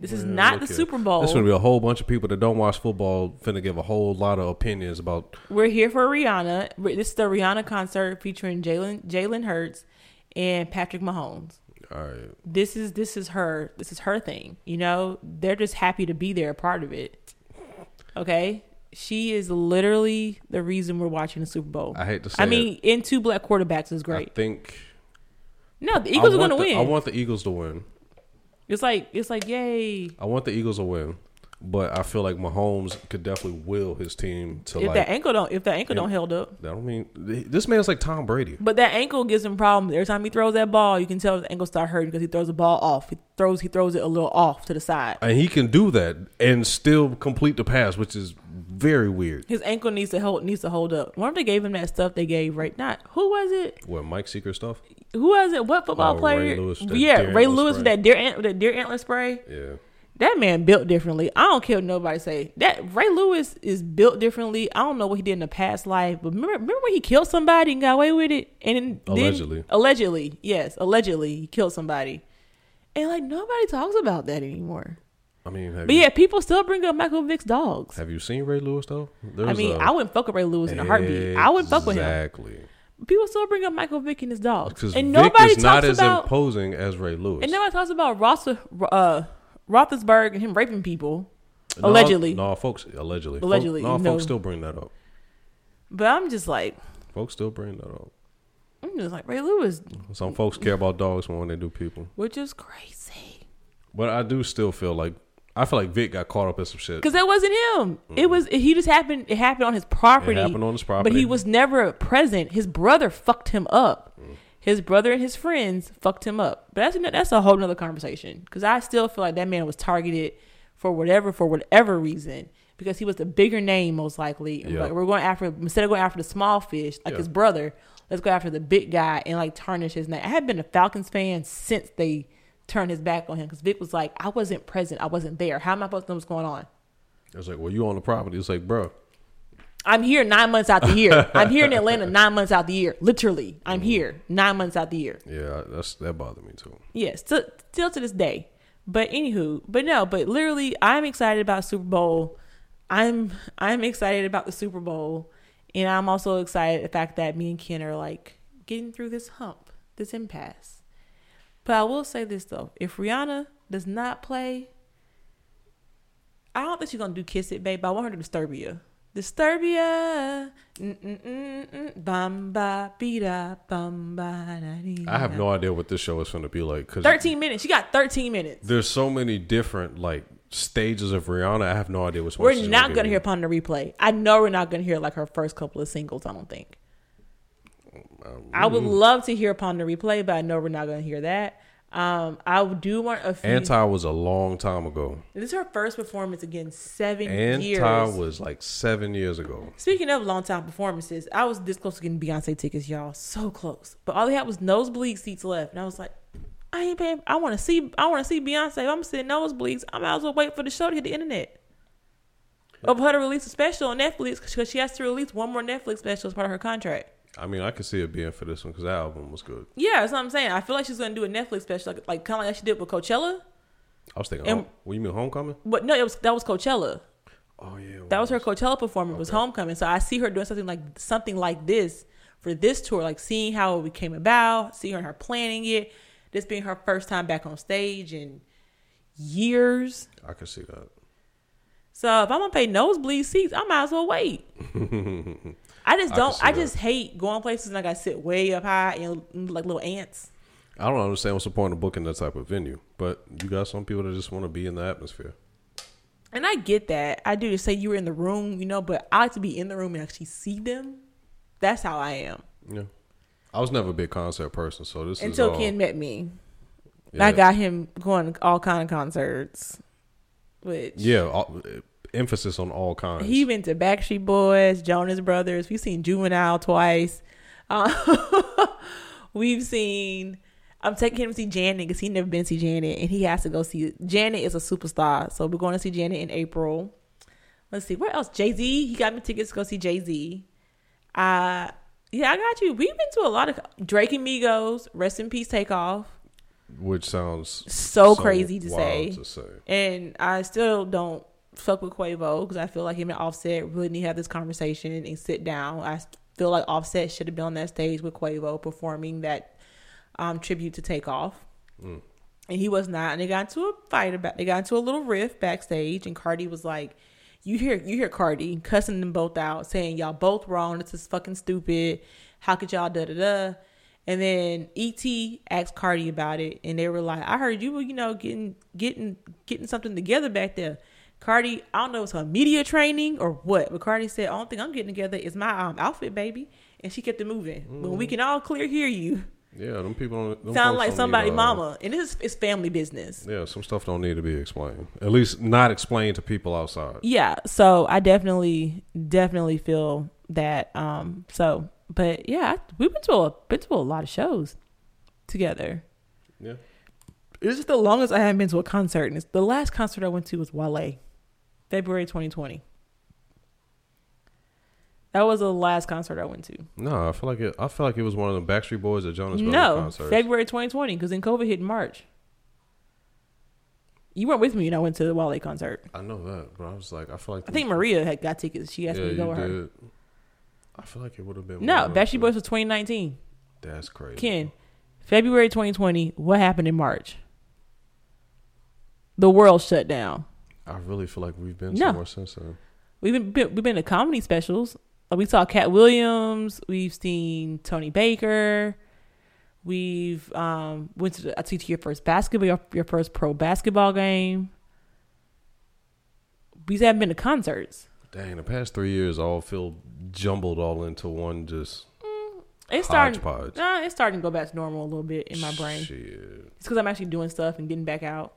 This is Man, not the here. Super Bowl. There's gonna be a whole bunch of people that don't watch football finna give a whole lot of opinions about. We're here for Rihanna. This is the Rihanna concert featuring Jalen Jalen Hurts and Patrick Mahomes. All right, This is this is her this is her thing. You know, they're just happy to be there, a part of it. Okay, she is literally the reason we're watching the Super Bowl. I hate to say I mean, in two black quarterbacks is great. I think No, the Eagles I are going to win. I want the Eagles to win. it's like it's like yay. I want the Eagles to win. But I feel like Mahomes could definitely will his team to If like. that ankle don't, if that ankle don't held up, I don't mean this man's like Tom Brady. but that ankle gives him problems. Every time he throws that ball, you can tell the ankle start hurting because he throws the ball off. He throws, he throws it a little off to the side. And he can do that and still complete the pass, which is very weird. His ankle needs to hold, needs to hold up. If they gave him that stuff they gave right not who was it? What Mike Seeker stuff? Who was it? What football Oh, player? Ray Lewis, yeah, Ray Lewis spray. with that deer ant, with that deer antler spray. Yeah, That man built differently. I don't care what nobody say. That Ray Lewis is built differently. I don't know what he did in the past life, but remember, remember when he killed somebody and got away with it? And then, Allegedly. allegedly, yes, allegedly, he killed somebody, and like nobody talks about that anymore. I mean, But you, yeah, people still bring up Michael Vick's dogs. have you seen Ray Lewis though? I There's mean, a- I wouldn't fuck with Ray Lewis in a heartbeat. I wouldn't fuck with him. Exactly. People still bring up Michael Vick and his dogs, Because and Vick nobody is not talks as about. imposing as Ray Lewis. and nobody talks about Ross, uh, Roethlisberger and him raping people. No, allegedly. no, folks allegedly, Allegedly, Folk, no, no. folks still bring that up. But I'm just like, Folks still bring that up. I'm just like Ray Lewis, Some folks care about dogs more than they do people. which is crazy. But I do still feel like I feel like Vick got caught up in some shit. Because that wasn't him. It was he just happened. It happened on his property. It happened on his property, but he was never present. His brother fucked him up. Mm. His brother and his friends fucked him up. But that's that's a whole nother conversation. Because I still feel like that man was targeted for whatever for whatever reason. Because he was the bigger name, most likely. Yeah. Like we're going after instead of going after the small fish, like Yeah. his brother. Let's go after the big guy and like tarnish his name. I have been a Falcons fan since they turned his back on him. Because Vick was like, I wasn't present. I wasn't there. How am I supposed to know what's going on? I was like, well, you on the property? It's like, bro, I'm here nine months out the year. I'm here in Atlanta nine months out the year. Literally, I'm mm-hmm. here nine months out the year. yeah, that's that bothered me too. Yes, still, still to this day. But anywho, but no, but literally, I'm excited about Super Bowl. I'm I'm excited about the Super Bowl, and I'm also excited the fact that me and Ken are like getting through this hump, this impasse. But I will say this though: if Rihanna does not play, I don't think she's gonna do "Kiss It Better." I want her to Disturbia. Disturbia, bamba bida bamba. I have no idea what this show is going to be like because 13 minutes. She got 13 minutes. there's so many different like stages of Rihanna. I have no idea one. We're not going to hear Pon de Replay. I know we're not going to hear like her first couple of singles. I don't think. Um, I would mm. love to hear Pon de Replay, but I know we're not going to hear that. Um, I do want a few. Anti was a long time ago. this is her first performance again seven Anti years. Anti was like seven years ago. Speaking of long time performances, I was this close to getting Beyonce tickets, y'all. So close, but all they had was nosebleed seats left, and I was like, I ain't paying. I want to see. I want to see Beyonce. If I'm sitting nosebleeds. I might as well wait for the show to hit the internet. For her to release a special on Netflix because she has to release one more Netflix special as part of her contract. I mean, I could see it being for this one because that album was good. Yeah, that's what I'm saying. I feel like she's gonna do a Netflix special, like, like kind of like she did with Coachella. I was thinking, And- oh, what you mean Homecoming? But no, it was that was Coachella. Oh yeah, That was her Coachella performance. Was Homecoming. So I see her doing something like something like this for this tour, like seeing how it came about, seeing her, her planning it, this being her first time back on stage in years. I could see that. So if I'm gonna pay nosebleed seats, I might as well wait. I just don't. I, that. just hate going places and I got to sit way up high and mm, like little ants. I don't understand what's the point of booking that type of venue, but you got some people that just want to be in the atmosphere. And I get that. I do to say you were in the room, you know, but I like to be in the room and actually see them. That's how I am. Yeah, I was never a big concert person, so this Until is all, Ken met me. yeah, I got him going all kind of concerts. Which yeah, all, emphasis on all kinds. he went to Backstreet Boys, Jonas Brothers. We've seen Juvenile twice. Uh, we've seen. I'm taking him to see Janet because he never been to see Janet, and he has to go see. Janet is a superstar, so we're going to see Janet in April. Let's see where else. Jay Z. He got me tickets to go see Jay Z. Uh yeah, I got you. We've been to a lot of Drake and Migos. Rest in peace, Takeoff. which sounds So, crazy to say. To say. And I still don't fuck with Quavo because I feel like him and Offset really need to have this conversation and sit down. I feel like Offset should have been on that stage with Quavo performing that um, tribute to Takeoff. Mm. And he was not. And they got into a fight about. They got into a little riff backstage, and Cardi was like, "You hear, you hear Cardi cussing them both out, saying y'all both wrong. This is fucking stupid. How could y'all da da da?" And then ET asked Cardi about it, and they were like, "I heard you were, you know, getting getting getting something together back there." Cardi, I don't know if it's her media training or what, but Cardi said, "Only thing I'm getting together is my um, outfit, baby," and she kept it moving. When we can all clear hear you, Yeah, them people don't them sound like somebody need, uh, mama, and this is it's family business. Yeah, some stuff don't need to be explained. At least not explained to people outside. Yeah, so I definitely, definitely feel that. Um, so, but yeah, we've been to a been to a lot of shows together. Yeah. It's just the longest I haven't been to a concert. And it's, the last concert I went to was Wale, February 2020. That was the last concert I went to. No, I feel like it. I feel like it was one of the Backstreet Boys at Jonas Brothers no, concerts. February 2020, because then COVID hit in March. You weren't with me when I went to the Wale concert. I know that, but I was like, I feel like I think Maria had got tickets. She asked yeah, me to go you with her. did. I feel like it would have been. No, one of those Backstreet. Boys was 2019. That's crazy. Ken, February 2020. What happened in March? The world shut down. I really feel like we've been No. somewhere since then. We've been, been we've been to comedy specials. We saw Katt Williams. We've seen Tony Baker. We've um went to the, I to your first basketball your, your first pro basketball game. We just haven't been to concerts. Dang, the past three years all feel jumbled all into one just It's starting. Nah, it's starting to go back to normal a little bit in my brain. Shit. It's because I'm actually doing stuff and getting back out.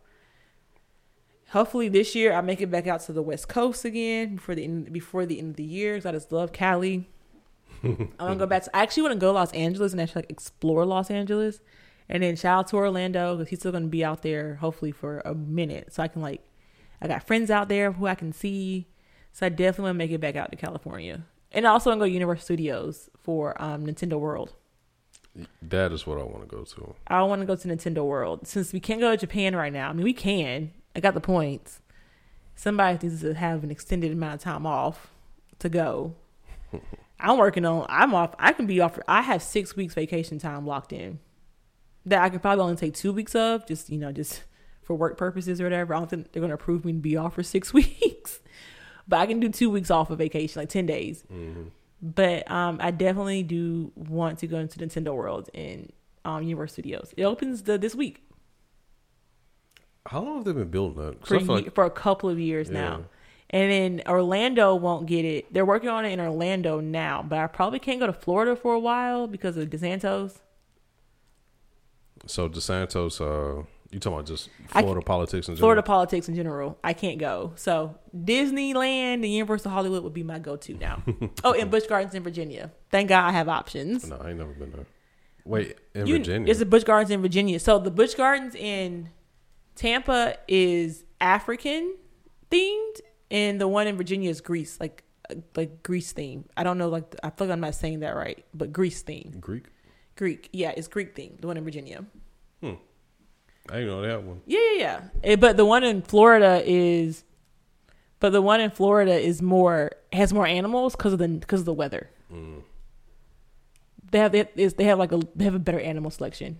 Hopefully this year I make it back out to the West Coast again before the end, before the end of the year because I just love Cali. I want to go back. To, I actually want to go to Los Angeles and actually like explore Los Angeles, and then shout out to Orlando because he's still going to be out there hopefully for a minute, so I can like I got friends out there who I can see. So I definitely want to make it back out to California, and I also want to go to Universal Studios for um, Nintendo World. That is what I want to go to. I want to go to Nintendo World since we can't go to Japan right now. I mean, we can. I got the points. Somebody needs to have an extended amount of time off to go. I'm working on. I'm off. I can be off. I have six weeks vacation time locked in. That I can probably only take two weeks of, just you know, just for work purposes or whatever. I don't think they're going to approve me to be off for six weeks, but I can do two weeks off of vacation, like ten days. hmm But um, I definitely do want to go into Nintendo World in um, Universal Studios. It opens the this week How long have they been building that? for, I like, for a couple of years Yeah. now. And then Orlando won't get it. They're working on it in Orlando now, but I probably can't go to Florida for a while because of DeSantis. so DeSantis. Uh, you talking about just I- Florida politics in general? Florida politics in general, I can't go. So Disneyland and Universal Hollywood would be my go-to now. oh, and Busch Gardens in Virginia. Thank God I have options. No, I ain't never been there. Wait, in You- Virginia. It's the Busch Gardens in Virginia. So the Busch Gardens in Tampa is African themed, and the one in Virginia is Greece, like like Greece theme. I don't know, like I feel like I'm not saying that right, but Greece theme, Greek. Greek. Yeah, it's Greek theme. The one in Virginia. I didn't know that one. Yeah, yeah, yeah. Eh, but the one in Florida is, but the one in Florida is more has more animals because of the because of the weather. Mm. They have they, is they have like a they have a better animal selection.